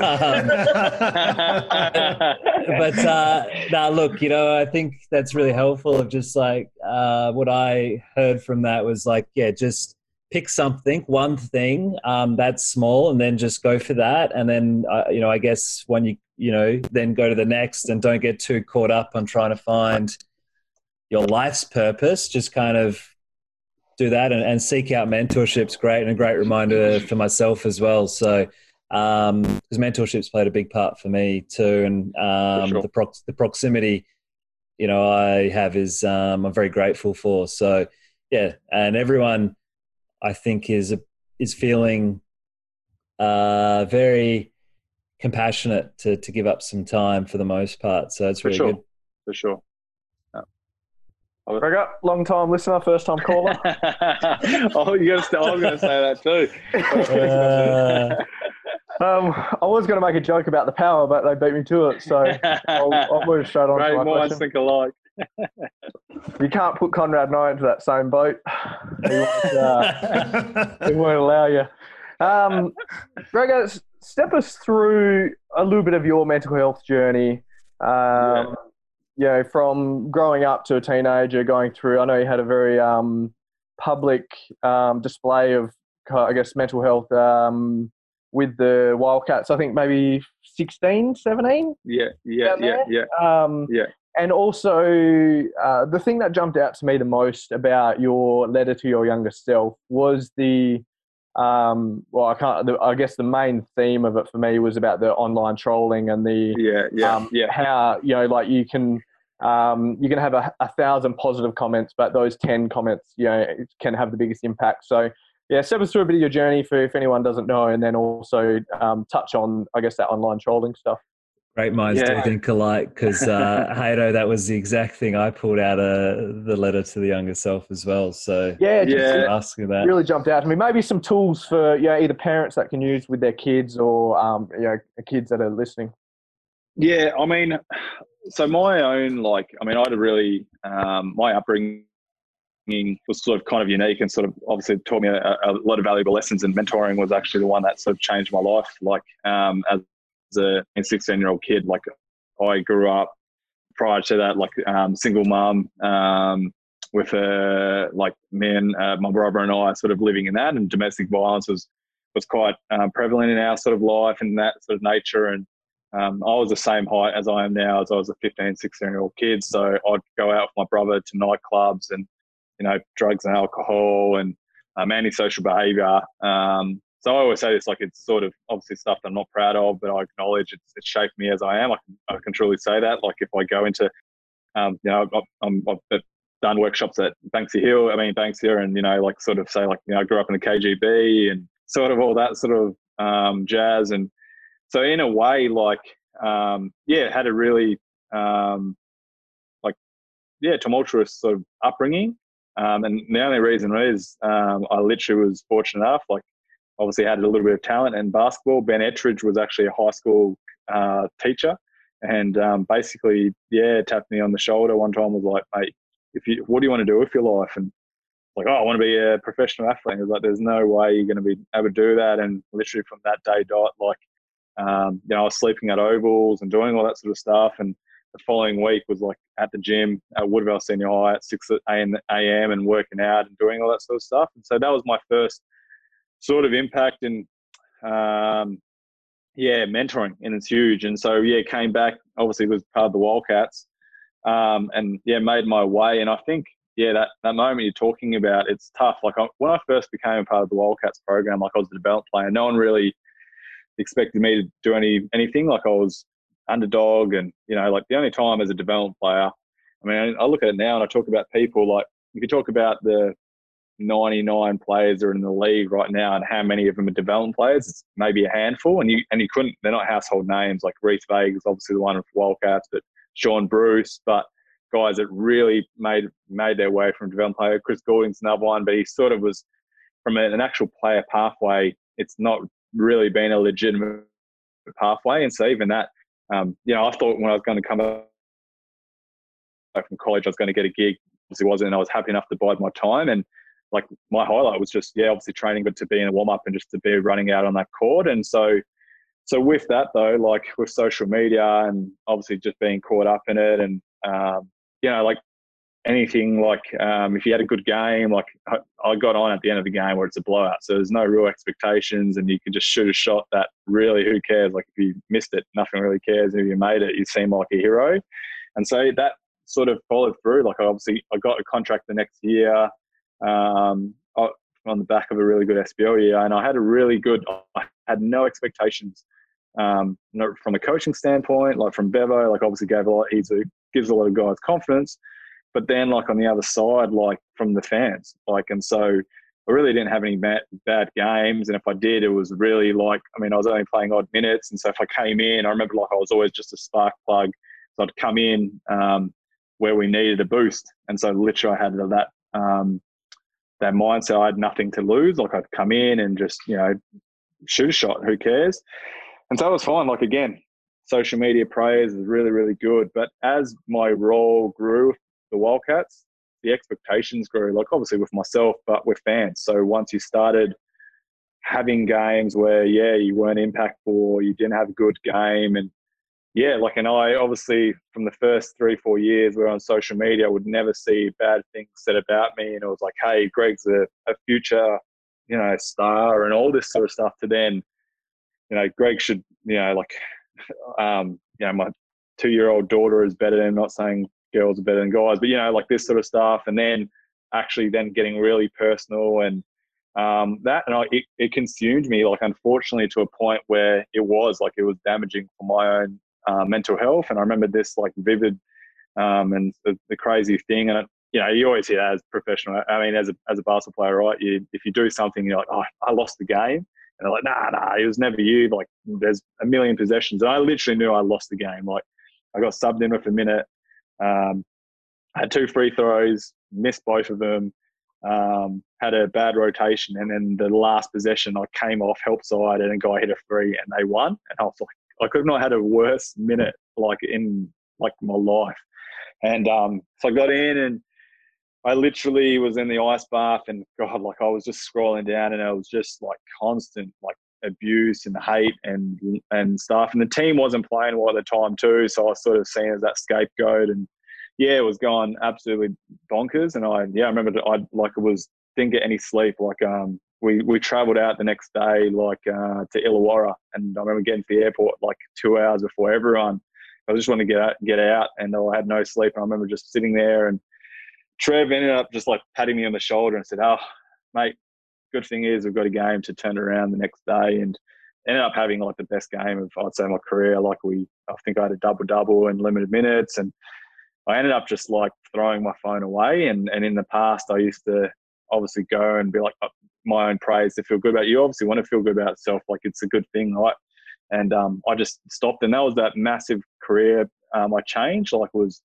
um, [laughs] but uh, now, look, you know, I think that's really helpful. Of just like uh, what I heard from that was like, yeah, just pick something, one thing um, that's small, and then just go for that. And then, uh, you know, I guess when you you know, then go to the next and don't get too caught up on trying to find your life's purpose. Just kind of do that and, and seek out mentorship's great and a great reminder for myself as well. So, um, because mentorship's played a big part for me too, and um, sure. the prox- the proximity, you know, I have is um, I'm very grateful for. So, yeah, and everyone, I think is is feeling uh, very compassionate to to give up some time for the most part. So it's really
sure.
good.
For sure.
Gregor, long time listener, first time caller. [laughs] [laughs]
oh, you got to. I was going to say that too. [laughs]
uh, um, I was going to make a joke about the power, but they beat me to it, so I'll, I'll move straight on. Great
to my minds think alike.
you can't put Conrad and I into that same boat. He won't, uh, he won't allow you. Um, Gregor, step us through a little bit of your mental health journey. Um, yeah. You know, from growing up to a teenager, going through. I know you had a very um, public um, display of, I guess, mental health um, with the Wildcats. I think maybe 16, 17?
Yeah, yeah, yeah, yeah.
Um,
yeah.
And also, uh, the thing that jumped out to me the most about your letter to your younger self was the um, well, I can't. I guess the main theme of it for me was about the online trolling and the
yeah, yeah,
um,
yeah.
How you know, like you can um, you can have a, a, thousand positive comments, but those ten comments, you know, can have the biggest impact. So yeah, step us through a bit of your journey for if anyone doesn't know, and then also um, touch on, I guess, that online trolling stuff.
Great minds yeah. do think alike because, uh, [laughs] Haydo, that was the exact thing I pulled out of the letter to the younger self as well. So,
yeah,
yeah. asking that
really jumped out to me. Maybe some tools for yeah, either parents that can use with their kids or um, you know, kids that are listening.
Yeah, I mean, so my own, like, I mean, I had a really, um, my upbringing was sort of kind of unique and sort of obviously taught me a, a, lot of valuable lessons. And mentoring was actually the one that sort of changed my life. Like um, as a 16 year old kid, like I grew up prior to that, like um, single mom um, with a like me and uh, my brother and I sort of living in that, and domestic violence was was quite um, prevalent in our sort of life and that sort of nature. And um, I was the same height as I am now as I was a 15, 16 year old kid. So I'd go out with my brother to nightclubs and you know, drugs and alcohol and um, antisocial behaviour. Um, so I always say this like it's sort of obviously stuff that I'm not proud of, but I acknowledge it's, it's shaped me as I am. I can, I can truly say that. Like if I go into, um, you know, i have done workshops at Banksy Hill. I mean Banksia, and you know, like sort of say like you know, I grew up in the KGB and sort of all that sort of um, jazz. And so in a way, like um, yeah, had a really um, like yeah tumultuous sort of upbringing. Um, and the only reason is um, I literally was fortunate enough, like obviously had a little bit of talent in basketball. Ben Ettridge was actually a high school uh, teacher and um, basically, yeah, tapped me on the shoulder one time was like, mate, if you, what do you want to do with your life? And like, oh, I want to be a professional athlete. It was like, there's no way you're going to be able to do that. And literally from that day dot, like, um, you know, I was sleeping at ovals and doing all that sort of stuff. And the following week was like at the gym at Woodvale Senior High at 6 a.m. and working out and doing all that sort of stuff. And so that was my first sort of impact and, um, yeah, mentoring. And it's huge. And so, yeah, came back, obviously was part of the Wildcats um, and, yeah, made my way. And I think, yeah, that, that moment you're talking about, it's tough. Like I, when I first became a part of the Wildcats program, like I was a development player, no one really expected me to do any anything. Like I was underdog and you know like the only time as a development player i mean i look at it now and i talk about people like if you talk about the 99 players are in the league right now and how many of them are development players it's maybe a handful and you and you couldn't they're not household names like Reece Vegas obviously the one with Wildcats but Shaun Bruce but guys that really made made their way from development player Chris Goulding's another one but he sort of was from an actual player pathway it's not really been a legitimate pathway and so even that um, you know, I thought when I was going to come back from college, I was going to get a gig. It wasn't. And I was happy enough to bide my time. And like my highlight was just yeah, obviously training, but to be in a warm up and just to be running out on that court. And so, so with that though, like with social media and obviously just being caught up in it, and um, you know, like anything like um, if you had a good game, like I, got on at the end of the game where it's a blowout, so there's no real expectations, and you can just shoot a shot that really who cares? Like if you missed it, nothing really cares. If you made it, you seem like a hero, and so that sort of followed through. Like obviously I got a contract the next year um, on the back of a really good SBL year, and I had a really good. I had no expectations. Um, from a coaching standpoint, like from Bevo, like obviously gave a lot. He gives a lot of guys confidence but then like on the other side, like from the fans, like, and so I really didn't have any bad, bad games. And if I did, it was really like, I mean, I was only playing odd minutes. And so if I came in, I remember like I was always just a spark plug. So I'd come in um, where we needed a boost. And so literally I had that, um, that mindset. I had nothing to lose. Like I'd come in and just, you know, shoot a shot. Who cares? And so it was fine. Like again, social media praise is really, really good. But as my role grew the Wildcats, the expectations grew, like obviously with myself, but with fans. So once you started having games where yeah you weren't impactful you didn't have a good game and yeah like and i obviously from the first three four years we are on social media I would never see bad things said about me and it was like hey greg's a, a future you know star and all this sort of stuff to then you know greg should you know like [laughs] um you know my two year old daughter is better than not saying girls are better than guys but you know like this sort of stuff and then actually then getting really personal and um, that and I, it, it, consumed me like unfortunately to a point where it was like it was damaging for my own uh, mental health. And i remember this like vivid um, and the, the, crazy thing. And it, you know you always hear that as professional i mean as a, as a basketball player right? You, if you do something you're like oh i lost the game. And they're like nah nah it was never you. Like there's a million possessions. And i literally knew i lost the game. Like i got subbed in with a minute. Um, had two free throws missed both of them um, had a bad rotation, and then the last possession I came off help side and a guy hit a three, and they won. And I was like, I could have not had a worse minute like in like my life. And um, so I got in and I literally was in the ice bath and God, like I was just scrolling down and I was just like constant like abuse and hate and and stuff. And the team wasn't playing well at the time too, so I was sort of seen as that scapegoat and yeah, it was going absolutely bonkers. And I, yeah, I remember I like it was didn't get any sleep. Like um, we we travelled out the next day, like uh, to Illawarra, and I remember getting to the airport like two hours before everyone. I just wanted to get out, get out, and I had no sleep. And I remember just sitting there, and Trev ended up just like patting me on the shoulder and said, "Oh, mate, good thing is we've got a game to turn around the next day." And ended up having like the best game of I'd say my career. Like we, I think I had a double double in limited minutes, and I ended up just like throwing my phone away. And, and in the past, I used to obviously go and be like uh, my own praise to feel good about you. Obviously, want to feel good about yourself. Like it's a good thing, right? And um, I just stopped, and that was that massive career um, I changed. Like was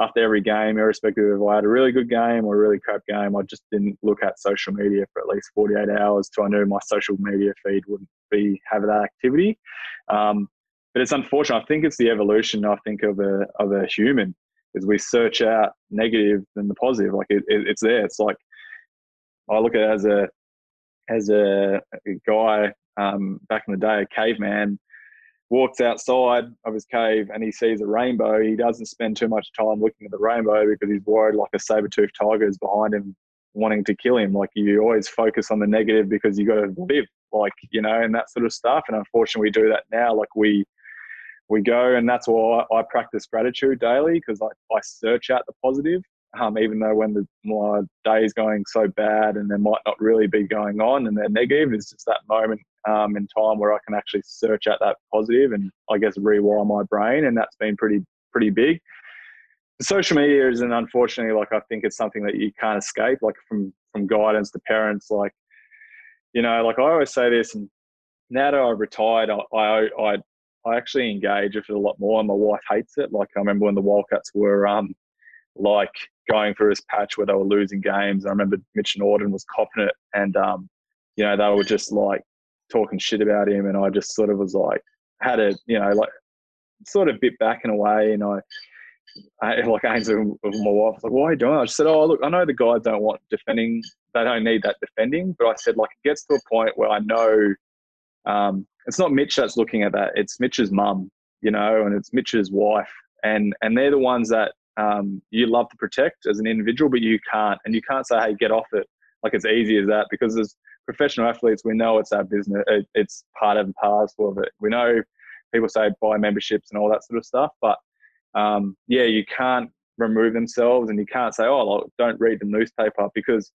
after every game, irrespective of I had a really good game or a really crap game, I just didn't look at social media for at least 48 hours till I knew my social media feed wouldn't be have that activity. Um, but it's unfortunate. I think it's the evolution. I think of a of a human is we search out negative than the positive. Like it, it, it's there. It's like I look at it as a as a, a guy um, back in the day, a caveman walks outside of his cave and he sees a rainbow. He doesn't spend too much time looking at the rainbow because he's worried like a saber toothed tiger is behind him wanting to kill him. Like you always focus on the negative because you got to live, like you know, and that sort of stuff. And unfortunately, we do that now. Like we we go, and that's why I, practice gratitude daily because I, I search out the positive. Um, even though when the, my day is going so bad and there might not really be going on and they're negative, it's just that moment um, in time where I can actually search out that positive and I guess rewire my brain, and that's been pretty pretty big. Social media is, and unfortunately, like I think it's something that you can't escape. Like from from guidance to parents, like you know, like I always say this, and now that I've retired, I I, I I actually engage with it a lot more, and my wife hates it. Like I remember when the Wildcats were um, like going through this patch where they were losing games. I remember Mitch Norton was copping it, and um, you know they were just like talking shit about him, and I just sort of was like had a you know like sort of bit back in a way, and I. I like Ainsley with my wife, was like, why are you doing that? I just said, oh, look, I know the guys don't want defending. They don't need that defending. But I said, like, it gets to a point where I know um, it's not Mitch that's looking at that. It's Mitch's mum, you know, and it's Mitch's wife, and and they're the ones that um, you love to protect as an individual, but you can't, and you can't say, "Hey, get off it," like it's easy as that, because as professional athletes, we know it's our business. it's part of the parcel of it. We know people say buy memberships and all that sort of stuff, but um, yeah, you can't remove themselves, and you can't say, "Oh, don't read the newspaper," because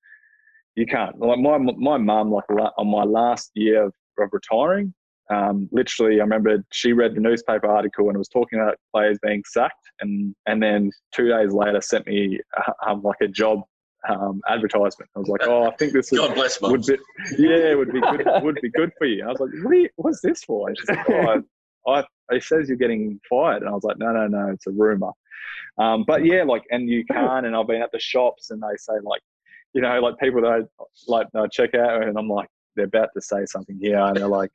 you can't. Like my my mum, like on my last year of, of retiring, um, literally, I remember she read the newspaper article and it was talking about players being sacked, and and then two days later sent me uh, um, like a job um, advertisement. I was like, oh, I think this
bless
would be yeah, would be good, would be good for you. I was like, what you, what's this for? And she's like, oh, I, I, it says you're getting fired, and I was like, no, no, no, it's a rumor. Um, but yeah, like, and you can, and I've been at the shops, and they say like, you know, like people that I, like I check out, and I'm like, they're about to say something here, and they're like,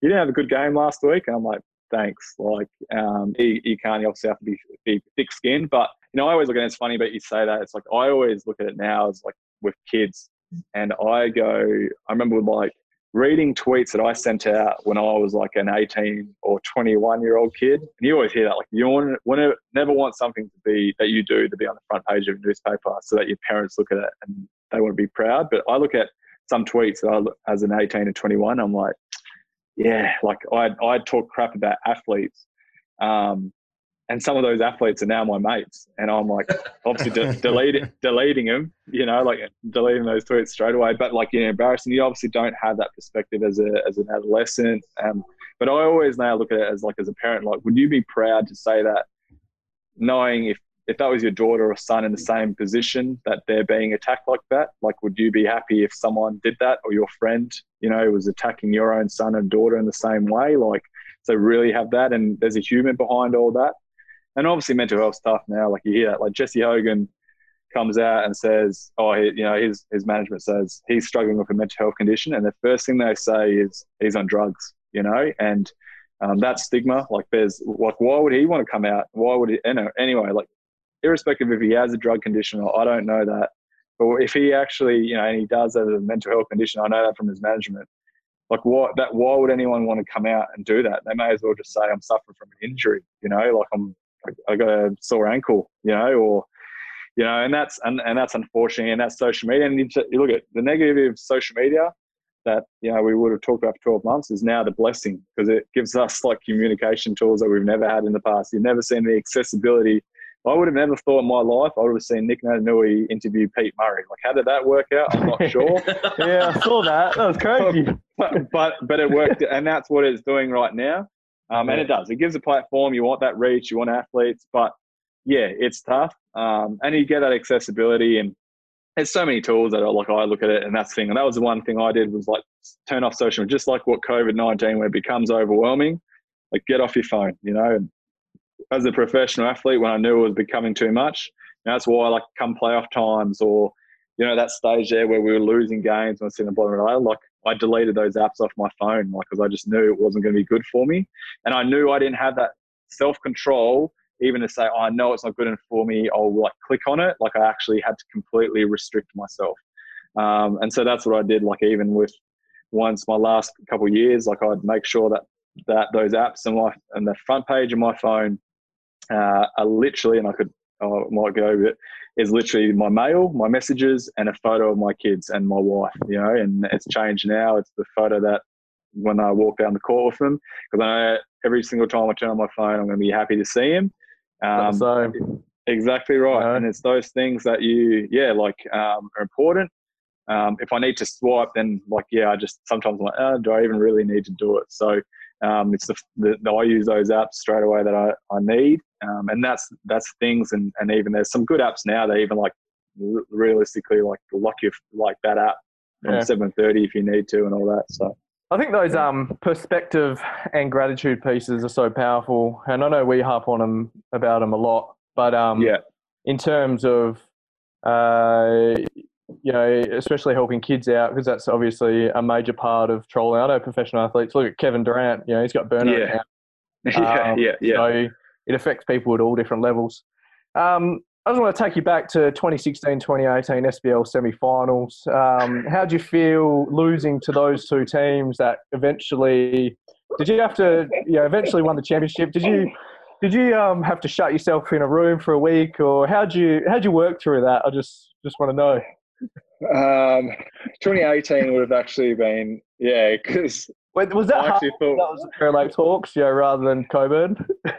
"You didn't have a good game last week," and I'm like, "Thanks." Like, um, you, you can't. You obviously have to be, be thick-skinned, but you know, I always look at it. It's funny, but you say that. It's like I always look at it now as like with kids, and I go. I remember like reading tweets that I sent out when I was like an 18 or 21 year old kid, and you always hear that, like you want, want to never want something to be that you do to be on the front page of a newspaper so that your parents look at it and they want to be proud. But I look at some tweets that I, as an 18 or 21, I'm like, yeah, like I I talk crap about athletes. Um, and some of those athletes are now my mates, and I'm like, [laughs] obviously de- deleting deleting them, you know, like deleting those tweets straight away. But like, you know, embarrassing. You obviously don't have that perspective as a as an adolescent. Um, but I always now look at it as like as a parent, like, would you be proud to say that, knowing if if that was your daughter or son in the same position that they're being attacked like that, like, would you be happy if someone did that or your friend, you know, was attacking your own son and daughter in the same way, like? So really have that, and there's a human behind all that and obviously mental health stuff now. Like you hear that, like Jesse Hogan comes out and says, "Oh, he, you know, his his management says he's struggling with a mental health condition," and the first thing they say is he's on drugs. You know, and um, that stigma, like there's like, why would he want to come out? Why would he? You know, anyway, like irrespective if he has a drug condition or I don't know that, but if he actually, you know, and he does have a mental health condition, I know that from his management. Like what that why would anyone want to come out and do that? They may as well just say I'm suffering from an injury, you know, like I'm I got a sore ankle, you know, or you know, and that's and, and that's unfortunate, and that's social media. And you, look at the negative of social media that you know we would have talked about for 12 months is now the blessing because it gives us like communication tools that we've never had in the past. You've never seen the accessibility. I would have never thought in my life I would have seen Nick Naitanui interview Pete Murray. Like, how did that work out? I'm not sure. [laughs]
yeah, I saw that. That was crazy. [laughs]
but, but but it worked, and that's what it's doing right now. Um, and it does. It gives a platform. You want that reach. You want athletes, but yeah, it's tough. Um, and you get that accessibility, and there's so many tools that are like I look at it, and that's the thing. And that was the one thing I did was like turn off social, just like what COVID nineteen, where it becomes overwhelming. Like get off your phone, you know. And as a professional athlete, when I knew it was becoming too much, that's why I like come playoff times or you know that stage there where we were losing games and I was sitting the bottom of the ladder, like I deleted those apps off my phone, like because I just knew it wasn't going to be good for me, and I knew I didn't have that self control even to say, oh, I know it's not good for me. I'll like click on it. Like I actually had to completely restrict myself, um, and so that's what I did. Like even with once my last couple years, like I'd make sure that that those apps and my and the front page of my phone uh, are literally, and I could I might go over it, is literally my mail, my messages, and a photo of my kids and my wife. You know, and it's changed now. It's the photo that when I walk down the court with them, because I know every single time I turn on my phone, I'm going to be happy to see him. Um,
so
Exactly right.
Yeah.
And it's those things that you, yeah, like um, are important. Um, if I need to swipe, then like, yeah, I just sometimes I'm like, oh, do I even really need to do it? So um, it's the, the, the I use those apps straight away that I, I need, um, and that's that's things. And, and even there's some good apps now that even like r- realistically like lock you like that app from
Yeah.
7:30 if you need to and all that. So
I think those um, perspective and gratitude pieces are so powerful, and I know we harp on them about them a lot. But um,
yeah,
in terms of uh, you know, especially helping kids out because that's obviously a major part of trolling. I know professional athletes. Look at Kevin Durant. You know, he's got burnout.
Yeah.
now. [laughs]
yeah,
Um,
yeah, yeah.
So it affects people at all different levels. Um, I just want to take you back to 2016 2018 SBL semi finals. Um, how would you feel losing to those two teams that eventually, did you have to, you know, eventually won the championship? Did you? Did you um, have to shut yourself in a room for a week, or how'd you how'd you work through that? I just just want to know.
Um, 2018 would have actually been yeah, because
was that
I actually
That was Fair Lake Talks, know, rather than Cockburn. [laughs]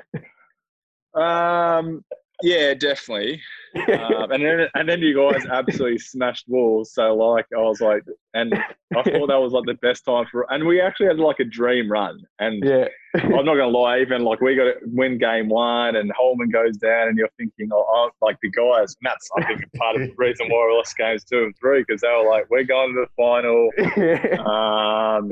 Um, yeah, definitely. um, and then and then you guys absolutely smashed walls. So like I was like, and I [laughs] thought that was like the best time for. And we actually had like a dream run. And
yeah,
I'm not gonna lie, even like we got to win game one, and Holman goes down, and you're thinking, oh, oh, like the guys. And that's I think part of the reason why we lost games two and three because they were like, we're going to the final. [laughs] Um,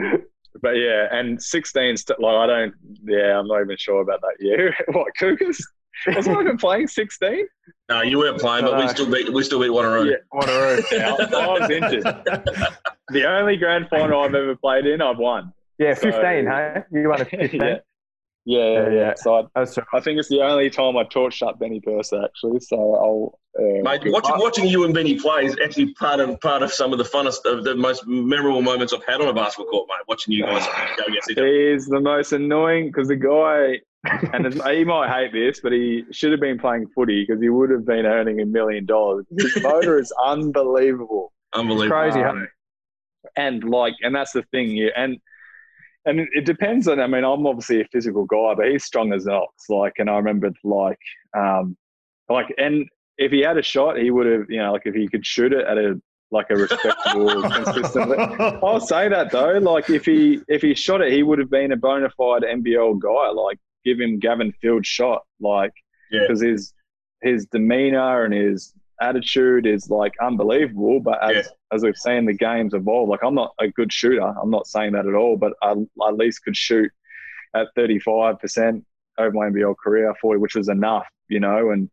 but yeah, and 16 st- like I don't. Yeah, I'm not even sure about that [laughs] year. what Cougars? Was I even playing 16?
No, you weren't playing, but we still beat we still beat Wanneroo.
Yeah, Wanneroo. Yeah, I, I was injured. [laughs] The only grand final I've ever played in, I've won.
Yeah,
So-
15, hey? You won a [laughs] 15.
yeah. Yeah, yeah,
Yeah,
yeah.
yeah.
So I, I think it's the only time I torched up Benny Purser actually. So I'll. Uh,
Mate, watching, watching you and Benny play is actually part of part of some of the funnest, of the most memorable moments I've had on a basketball court, mate. Watching you guys go against each other.
He is the most annoying because the guy, and it's, he might hate this, but he should have been playing footy because he would have been earning a million dollars. His [laughs] motor is unbelievable,
Unbelievable.
Crazy, huh?
Um, and like, and that's the thing here, and and it, it depends on. I mean, I'm obviously a physical guy, but he's strong as an ox. Like, and I remember like, um, like, and if he had a shot, he would have, you know, like if he could shoot it at a like a respectable, [laughs] consistent. I'll say that though. Like if he if he shot it, he would have been a bona fide NBL guy. Like give him Gavin Field shot. Like
Yeah.
because his his demeanor and his attitude is like unbelievable. But as
Yeah.
as we've seen the games evolve, like I'm not a good shooter. I'm not saying that at all. But I, I at least could shoot at 35 percent over my NBL career, 40, which was enough, you know, and.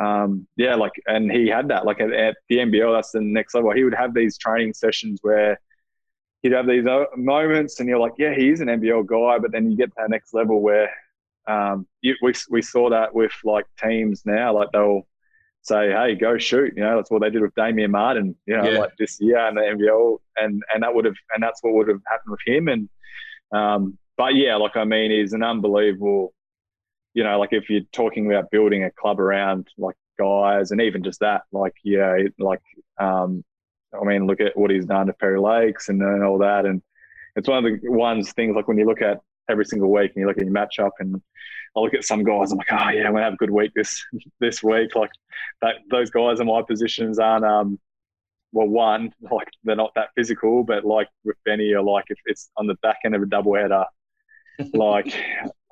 Um, yeah, like, and he had that. Like at, at the NBL, that's the next level. He would have these training sessions where he'd have these uh, moments, and you're like, yeah, he is an NBL guy. But then you get to that next level where um, you, we we saw that with like teams now, like they'll say, hey, go shoot. You know, that's what they did with Damian Martin. You know,
Yeah.
like this year in the NBL, and and that would have and that's what would have happened with him. And um, but yeah, like I mean, he's an unbelievable. You know, like if you're talking about building a club around like guys, and even just that, like yeah, like um, I mean, look at what he's done to Perry Lakes and, and all that, and it's one of the ones things like when you look at every single week and you look at your matchup and I look at some guys, I'm like, oh yeah, I'm gonna have a good week this [laughs] this week. Like that, those guys in my positions aren't um, well, one like they're not that physical, but like with Benny, or like if it's on the back end of a double header, [laughs] like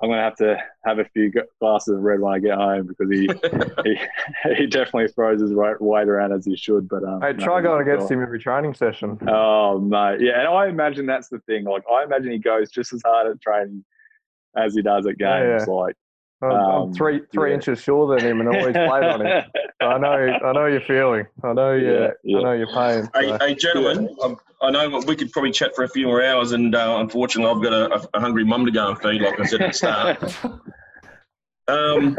I'm gonna have to have a few glasses of red when I get home because he [laughs] he, he definitely throws his weight weight around as he should. But um,
Hey, try going against
guy.
him every training session.
Oh mate, yeah, and I imagine that's the thing. Like I imagine he goes just as hard at training as he does at
Yeah,
games. Like
I'm, I'm
Um,
three three
yeah.
inches shorter than him and always played on him. So [laughs] I know I know your feeling. I know you
Yeah, yeah.
I know your pain.
Hey,
So.
hey gentlemen, I'm- I know we could probably chat for a few more hours, and uh, unfortunately, I've got a, a hungry mum to go and feed, like I said at the start. [laughs] Um,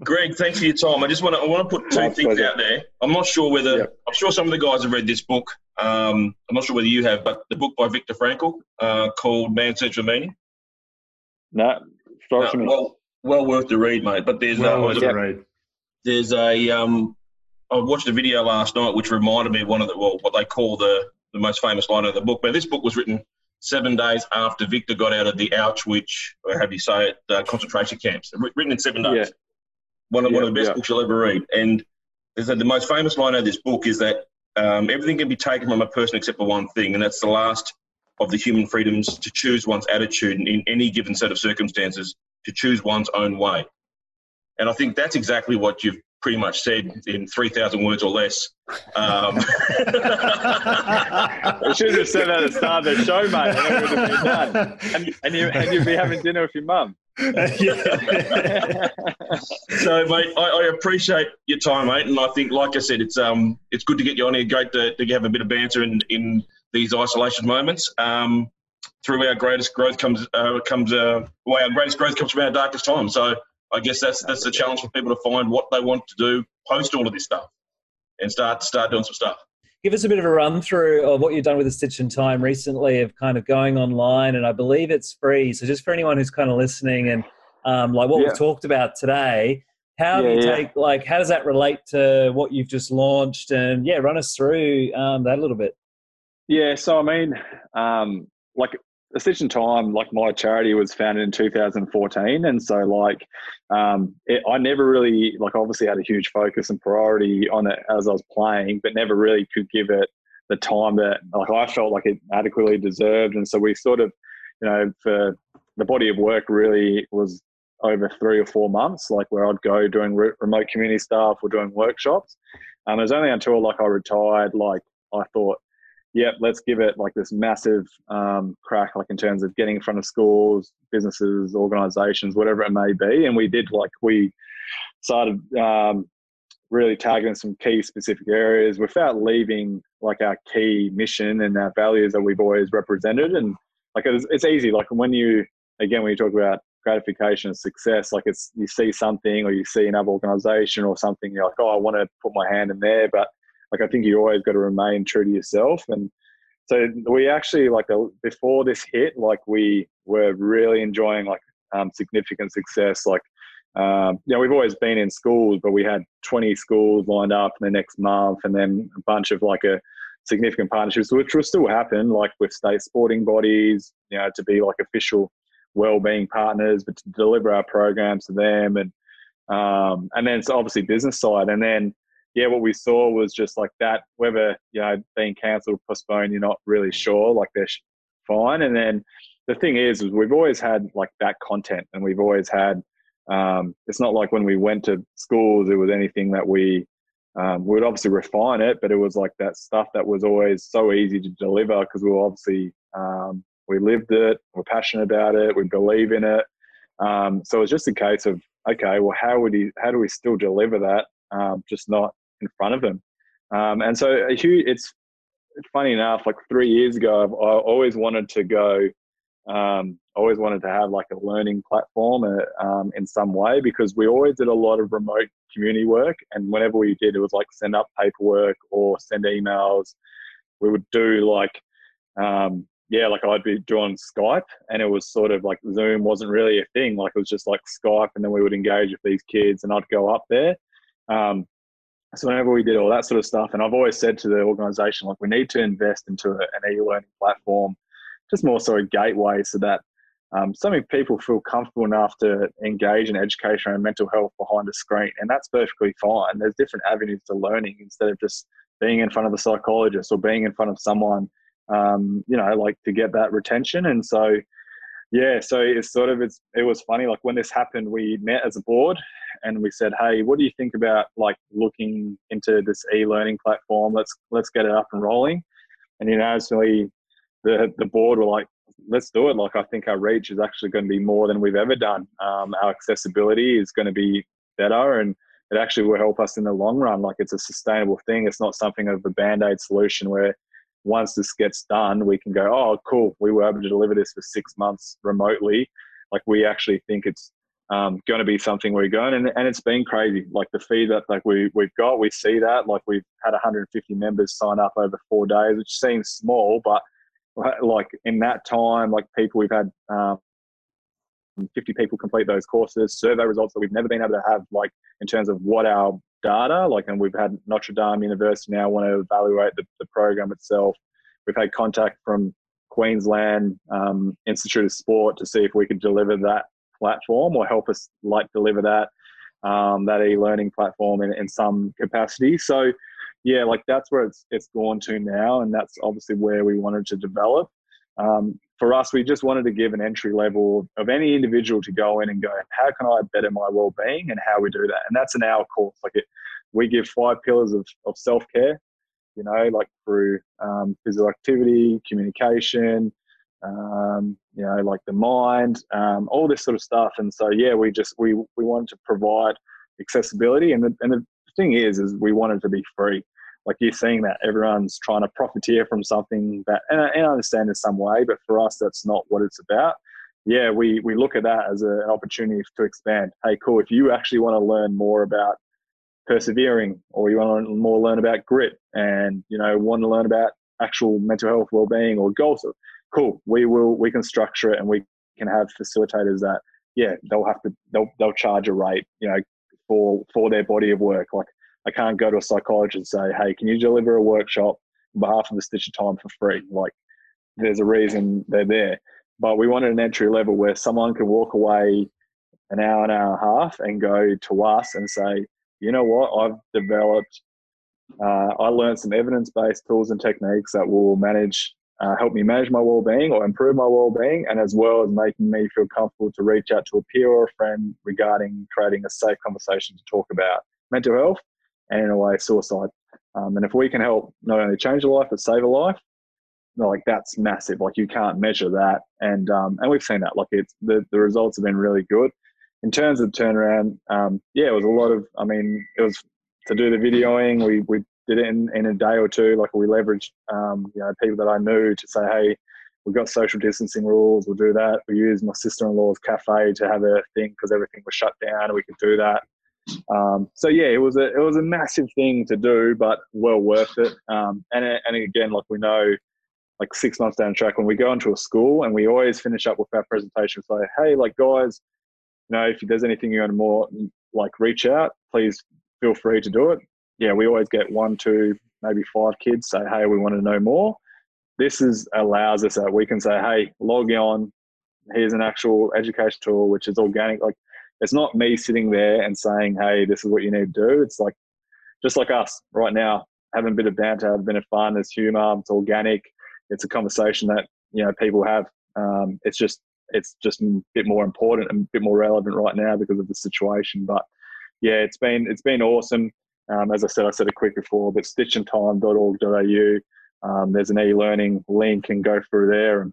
Greg, thanks for your time. I just want to I want to put two
My
things
pleasure.
out there. I'm not sure whether
Yep.
I'm sure some of the guys have read this book. Um, I'm not sure whether you have, but the book by Viktor Frankl uh, called "Man's Search for Meaning."
no, throw it
Uh,
to me.
well, well worth the read, mate. But there's
Well
uh,
worth
there's,
the read.
there's a um, I watched a video last night which reminded me of one of the well, what they call the the most famous line of the book. But this book was written seven days after Viktor got out of the Auschwitz, or have you say it, uh, concentration camps. Written in seven days.
Yeah.
One of one of the best
yeah.
books you'll ever read. And said the most famous line of this book is that um, everything can be taken from a person except for one thing, and that's the last of the human freedoms to choose one's attitude in any given set of circumstances, to choose one's own way. And I think that's exactly what you've pretty much said in 3,000 words or less. Um, [laughs]
I should have said that at the start of the show, mate. And would have been done. And, and, you, and you'd be having dinner with your mum. [laughs]
So, mate, I, I appreciate your time, mate. And I think, like I said, it's um, it's good to get you on here. Great to, to have a bit of banter in, in these isolation moments. Um, through our greatest growth comes uh, comes uh, well, our greatest growth comes from our darkest time. So, I guess that's that's the challenge for people to find what they want to do post all of this stuff and start start doing some stuff.
Give us a bit of a run through of what you've done with the Stitch in Time recently, of kind of going online, and I believe it's free. So just for anyone who's kind of listening and um, like what
Yeah.
we've talked about today, how do you
yeah.
take like how does that relate to what you've just launched? And yeah, run us through um, that a little bit.
Yeah, so I mean, um, like a Stitch in Time, like my charity was founded in 2014, and so like um, it, I never really like obviously had a huge focus and priority on it as I was playing, but never really could give it the time that like I felt like it adequately deserved, and so we sort of, you know, for the body of work really was over three or four months, like where I'd go doing re- remote community stuff or doing workshops. Um, it was only until like I retired, like I thought yep, let's give it like this massive um, crack, like in terms of getting in front of schools, businesses, organizations, whatever it may be. And we did like, we started um, really targeting some key specific areas without leaving like our key mission and our values that we've always represented. And like, it's, it's easy. Like when you, again, when you talk about gratification and success, like it's you see something or you see another organization or something, you're like, oh, I want to put my hand in there. But like, I think you always got to remain true to yourself. And so we actually, like, before this hit, like, we were really enjoying like um, significant success. Like, um, you know, we've always been in schools, but we had 20 schools lined up in the next month and then a bunch of like a significant partnerships, which will still happen, like with state sporting bodies, you know, to be like official well-being partners, but to deliver our programs to them, and um, and then it's obviously business side, and then yeah, what we saw was just like that, whether you know being cancelled, postponed, you're not really sure, like they're fine, and then the thing is, is we've always had like that content, and we've always had. Um, it's not like when we went to schools, it was anything that we um, we would obviously refine it, but it was like that stuff that was always so easy to deliver because we were obviously um, we lived it, we're passionate about it, we believe in it. Um, so it's just a case of okay, well, how would he? How do we still deliver that? Um, just not in front of him. Um, and so it's funny enough. Like three years ago, I've, I always wanted to go. Um, always wanted to have like a learning platform uh, um, in some way because we always did a lot of remote community work, and whenever we did, it was like send up paperwork or send emails. We would do like um, yeah, like I'd be doing Skype and it was sort of like Zoom wasn't really a thing. Like it was just like Skype and then we would engage with these kids and I'd go up there. Um, so whenever we did all that sort of stuff, and I've always said to the organization, like we need to invest into an e-learning platform, just more so a gateway so that um, something people feel comfortable enough to engage in education and mental health behind a screen. And that's perfectly fine. There's different avenues to learning instead of just being in front of a psychologist or being in front of someone um, you know, like to get that retention. And so, yeah, so it's sort of it's it was funny. Like when this happened, we met as a board and we said, hey, what do you think about like looking into this e-learning platform? Let's let's get it up and rolling. And unanimously, the the board were like, let's do it. Like I think our reach is actually going to be more than we've ever done. Um, our accessibility is going to be better and it actually will help us in the long run. Like it's a sustainable thing. It's not something of a band-aid solution where once this gets done, we can go, oh, cool, we were able to deliver this for six months remotely. Like we actually think it's um, going to be something we're going, and, and it's been crazy. Like the feedback like we we've got, we see that. Like we've had 150 members sign up over four days, which seems small, but like in that time, like people we've had. Um, 50 people complete those courses, survey results that we've never been able to have, like in terms of what our data. Like, and we've had Notre Dame University now want to evaluate the, the program itself. We've had contact from Queensland um, Institute of Sport to see if we could deliver that platform or help us like deliver that um, that e-learning platform in, in some capacity. So, yeah, like that's where it's it's gone to now, and that's obviously where we wanted to develop. Um, for us, we just wanted to give an entry level of any individual to go in and go, how can I better my well-being and how we do that? And that's an hour course. Like it, we give five pillars of, of self-care, you know, like through um, physical activity, communication, um, you know, like the mind, um, all this sort of stuff. And so, yeah, we just, we, we wanted to provide accessibility. And the, and the thing is, is we wanted to be free like you're seeing that everyone's trying to profiteer from something that, and I, and I understand in some way, but for us, that's not what it's about. Yeah, we, we look at that as a, an opportunity to expand. Hey, cool. If you actually want to learn more about persevering or you want to more learn about grit and, you know, want to learn about actual mental health, well-being or goals, cool. We will, we can structure it and we can have facilitators that, yeah, they'll have to, they'll, they'll charge a rate, you know, for, for their body of work. Like I can't go to a psychologist and say, hey, can you deliver a workshop on behalf of the Stitch in Time for free? Like, there's a reason they're there. But we wanted an entry level where someone can walk away an hour, an hour and a half and go to us and say, you know what, I've developed, uh, I learned some evidence based tools and techniques that will manage, uh, help me manage my well being or improve my well being, and as well as making me feel comfortable to reach out to a peer or a friend regarding creating a safe conversation to talk about mental health and in a way suicide. Um, and if we can help not only change a life but save a life, like that's massive. Like you can't measure that, and um, and we've seen that. Like it's the the results have been really good. In terms of turnaround, um, yeah, it was a lot of. I mean, it was to do the videoing. We we did it in, in a day or two. Like we leveraged, um, you know, people that I knew to say, hey, we've got social distancing rules. We'll do that. We use my sister-in-law's cafe to have a thing because everything was shut down. and We could do that. Um, so yeah, it was a it was a massive thing to do, but well worth it. Um, and and again, like we know, like six months down the track, when we go into a school, and we always finish up with our presentation, say, hey, like guys, you know, if there's anything you want to more, like reach out, please feel free to do it. Yeah, we always get one, two, maybe five kids say, hey, we want to know more. This is allows us that we can say, hey, log on. Here's an actual education tool, which is organic. Like it's not me sitting there and saying, hey, this is what you need to do. It's like just like us right now, having a bit of banter, having a bit of fun. There's humor. It's organic. It's a conversation that you know people have. Um, it's just it's just a bit more important and a bit more relevant right now because of the situation. But yeah, it's been it's been awesome. Um, as I said, I said it quick before, but stitchintime.org.au. Um, there's an e-learning link and go through there, and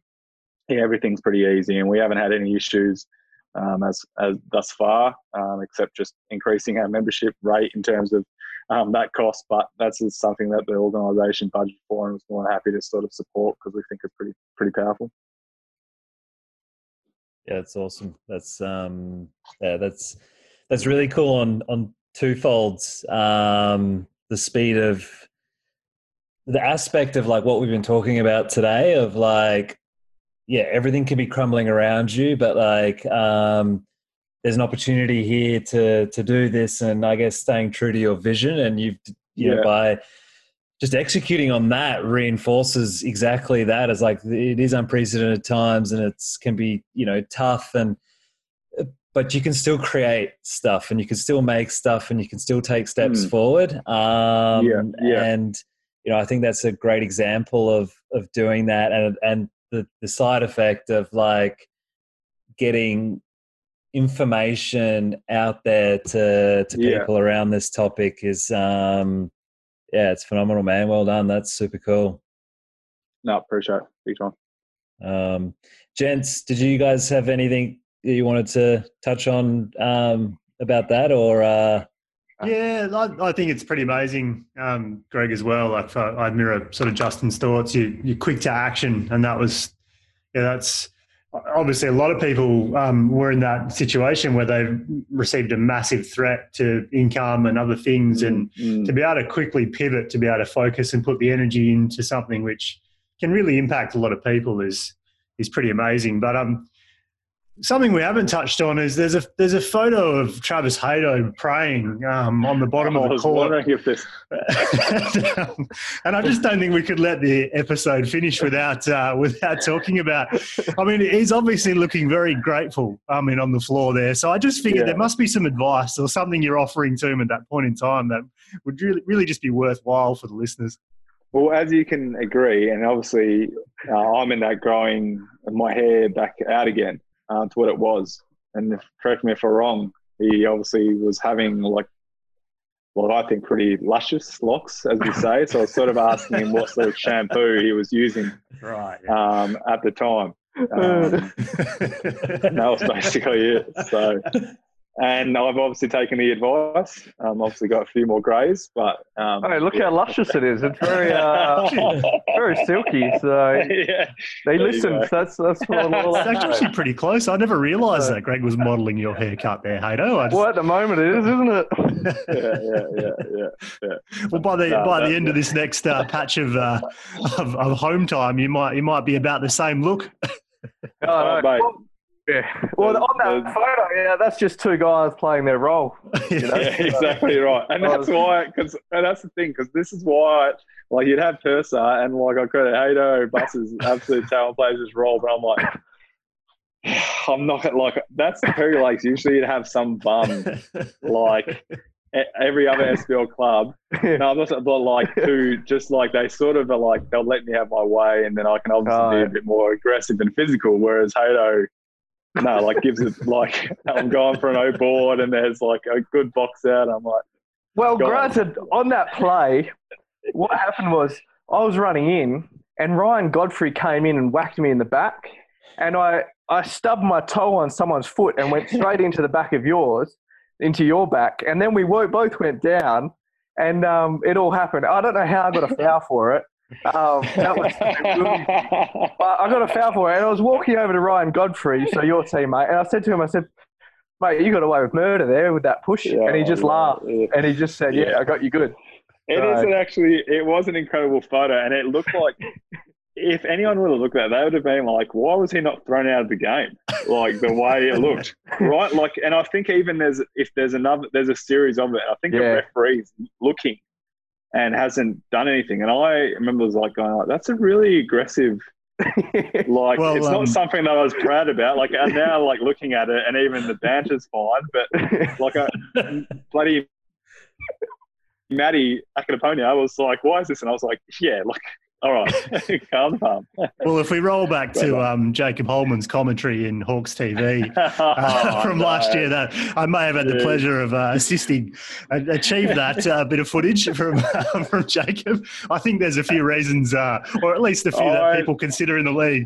yeah, everything's pretty easy, and we haven't had any issues um, as, as thus far, um, except just increasing our membership rate in terms of um, that cost. But that's something that the organisation budgeted for, and was more than happy to sort of support because we think it's pretty pretty powerful.
Yeah, that's awesome. That's um, yeah, that's that's really cool on on two folds. Um, the speed of the aspect of like what we've been talking about today of like yeah everything can be crumbling around you but like um there's an opportunity here to to do this and i guess staying true to your vision and you've you yeah. know by just executing on that reinforces exactly that as like it is unprecedented times and it's can be you know tough and but you can still create stuff and you can still make stuff and you can still take steps mm. forward. Um, yeah, yeah. And, you know, I think that's a great example of, of doing that. And, and the, the side effect of like getting information out there to, to yeah. people around this topic is, um, yeah, it's phenomenal, man. Well done. That's super cool.
No, appreciate it. Big time.
Um, gents, did you guys have anything you wanted to touch on um, about that, or? Uh...
Yeah, I, I, think it's pretty amazing, um, Greg, as well. Like I, I mirror sort of Justin's thoughts. You you quick to action, and that was, yeah, that's obviously a lot of people um, were in that situation where they've received a massive threat to income and other things, and mm-hmm. to be able to quickly pivot, to be able to focus and put the energy into something which can really impact a lot of people is is pretty amazing. But um, Something we haven't touched on is there's a there's a photo of Travis Haydo praying um, on the bottom of the court. This... [laughs] and I just don't think we could let the episode finish without uh, without talking about. I mean, he's obviously looking very grateful. I mean, on the floor there. So I just figured yeah. there must be some advice or something you're offering to him at that point in time that would really really just be worthwhile for the listeners.
Well, as you can agree, and obviously uh, I'm in that growing my hair back out again uh, to what it was. And if, correct me if I'm wrong, he obviously was having like what I think pretty luscious locks, as we say. So I was sort of asking him what sort of shampoo he was using
right,
yeah. um, at the time. Um, [laughs] that was basically it. So and I've obviously taken the advice. Um, obviously got a few more greys, but um,
hey, look yeah. how luscious it is! It's very, uh, [laughs] very silky. So yeah, they listen. That's that's what
It's actually pretty close. I never realised that Greg was modelling your haircut there, Haydo.
Just... Well, at the moment it is, isn't
it? [laughs] yeah, yeah, yeah, yeah, yeah.
Well, by the no, by no, the end of this next uh, patch of, uh, of of home time, you might you might be about the same look. [laughs]
Oh, no. Yeah. Well, on that um, photo, yeah, that's just two guys playing their role.
You know? [laughs] yeah, exactly right. And that's why, because that's the thing, because this is why, like, you'd have Persa and like I credit Haydo, Buses, absolute [laughs] talent plays his role, but I'm like. [sighs] I'm not like that's the Perry Lakes. Usually, you'd have some bum like every other SBL club. No, I'm not, but like [laughs] who just like they sort of are like they'll let me have my way, and then I can obviously oh, be a bit more aggressive and physical. Whereas Haydo, no, like gives it like I'm going for an O board and there's like a good box out. I'm like,
well, granted, on that play, what happened was I was running in and Ryan Godfrey came in and whacked me in the back, and I I stubbed my toe on someone's foot and went straight into the back of yours, into your back, and then we both went down, and um, it all happened. I don't know how I got a foul for it. Um, that was but I got a foul for it, and I was walking over to Ryan Godfrey, so your teammate, and I said to him, I said, "Mate, you got away with murder there with that push,"
Yeah,
and he just
yeah,
laughed,
yeah.
and he just said, "Yeah. I got you good."
It
Right.
is actually. It was an incredible photo, and it looked like if anyone would have looked at that, they would have been like, "Why was he not thrown out of the game?" Like the way it looked, [laughs] right? Like, and I think even there's if there's another there's a series of it. I think the referee's looking and hasn't done anything, and I remember was like going like, "That's a really aggressive." [laughs] Like
Well,
it's
um,
not something that I was proud about. Like I'm now [laughs] like looking at it, and even the banter's fine, but like a [laughs] bloody Matty Akinaponia was like, "Why is this?" And I was like, "Yeah, like, all right, [laughs] calm down."
Well, if we roll [laughs] back to um, Jacob Holman's commentary in Hawks TV [laughs]
Oh,
from last year, that I may have had the pleasure of uh, assisting uh, achieve that uh, bit of footage from from Jacob. I think there's a few reasons, uh, or at least a few that people consider in the league.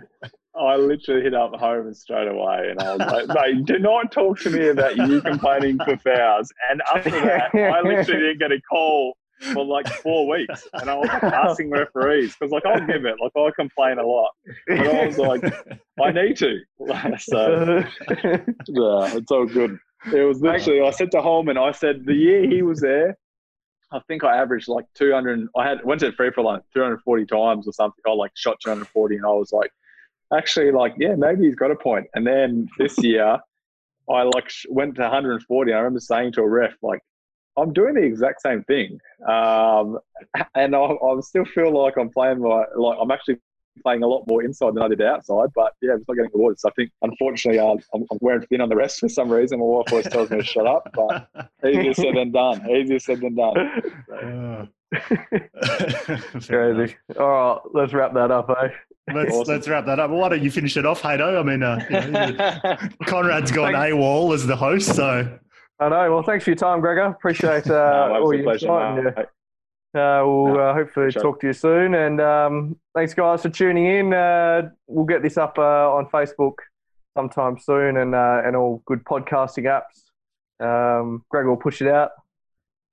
I literally hit up home straight away, and I was like, "Mate, do not talk to me about you complaining for fouls." And after that, I literally didn't get a call for like four weeks, and I was like, asking referees because, like, I'll give it, like, I complain a lot, but I was like, I need to. [laughs] so Yeah, it's all good. It was literally. I said to Holman, I said the year he was there, I think I averaged like 200. I had went to free for like 240 times or something. I like shot 240, and I was like, actually, like, yeah, maybe he's got a point. And then this year, I like went to 140. I remember saying to a ref, like, I'm doing the exact same thing, um, and I, I still feel like I'm playing my like I'm actually playing a lot more inside than I did outside. But yeah, I'm not getting awards. So I think unfortunately uh, I'm, I'm wearing thin on the rest for some reason. My wife always tells me to shut up, but [laughs] easier said than done. Easier said than done.
Uh, [laughs]
Crazy. All right, let's wrap that up, eh?
Let's
Awesome.
let's wrap that up. Well, why don't you finish it off, Haydo? I mean, uh, you know, [laughs] Conrad's gone
Thanks.
AWOL as the host, so
I know. Well, thanks for your time, Gregor. Appreciate [laughs] uh,
No,
all
absolute
your
pleasure,
insight. and, uh, we'll
No,
uh, hopefully
sure.
talk to you soon. And um, thanks, guys, for tuning in. Uh, we'll get this up uh, on Facebook sometime soon and uh, and all good podcasting apps. Um, Greg will push it out.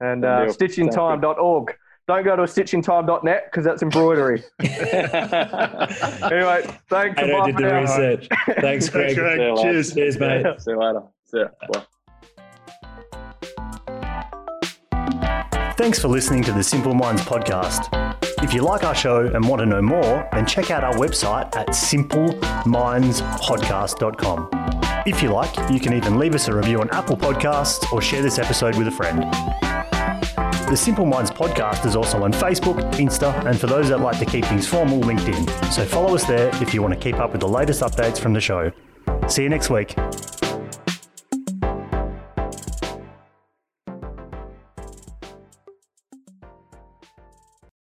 And
Good
uh,
deal.
stitchintime.org. Don't go to stitchintime.net because that's embroidery. [laughs] [laughs] anyway, thanks.
I
and bye
did
for
the research. Thanks,
Thanks,
Greg.
Greg.
Yeah, well,
Cheers.
Cheers, mate.
See you later. See ya. Bye.
Thanks for listening to the Simple Minds podcast. If you like our show and want to know more, then check out our website at simplemindspodcast.com. If you like, you can even leave us a review on Apple Podcasts or share this episode with a friend. The Simple Minds podcast is also on Facebook, Insta, and for those that like to keep things formal, LinkedIn. So follow us there if you want to keep up with the latest updates from the show. See you next week.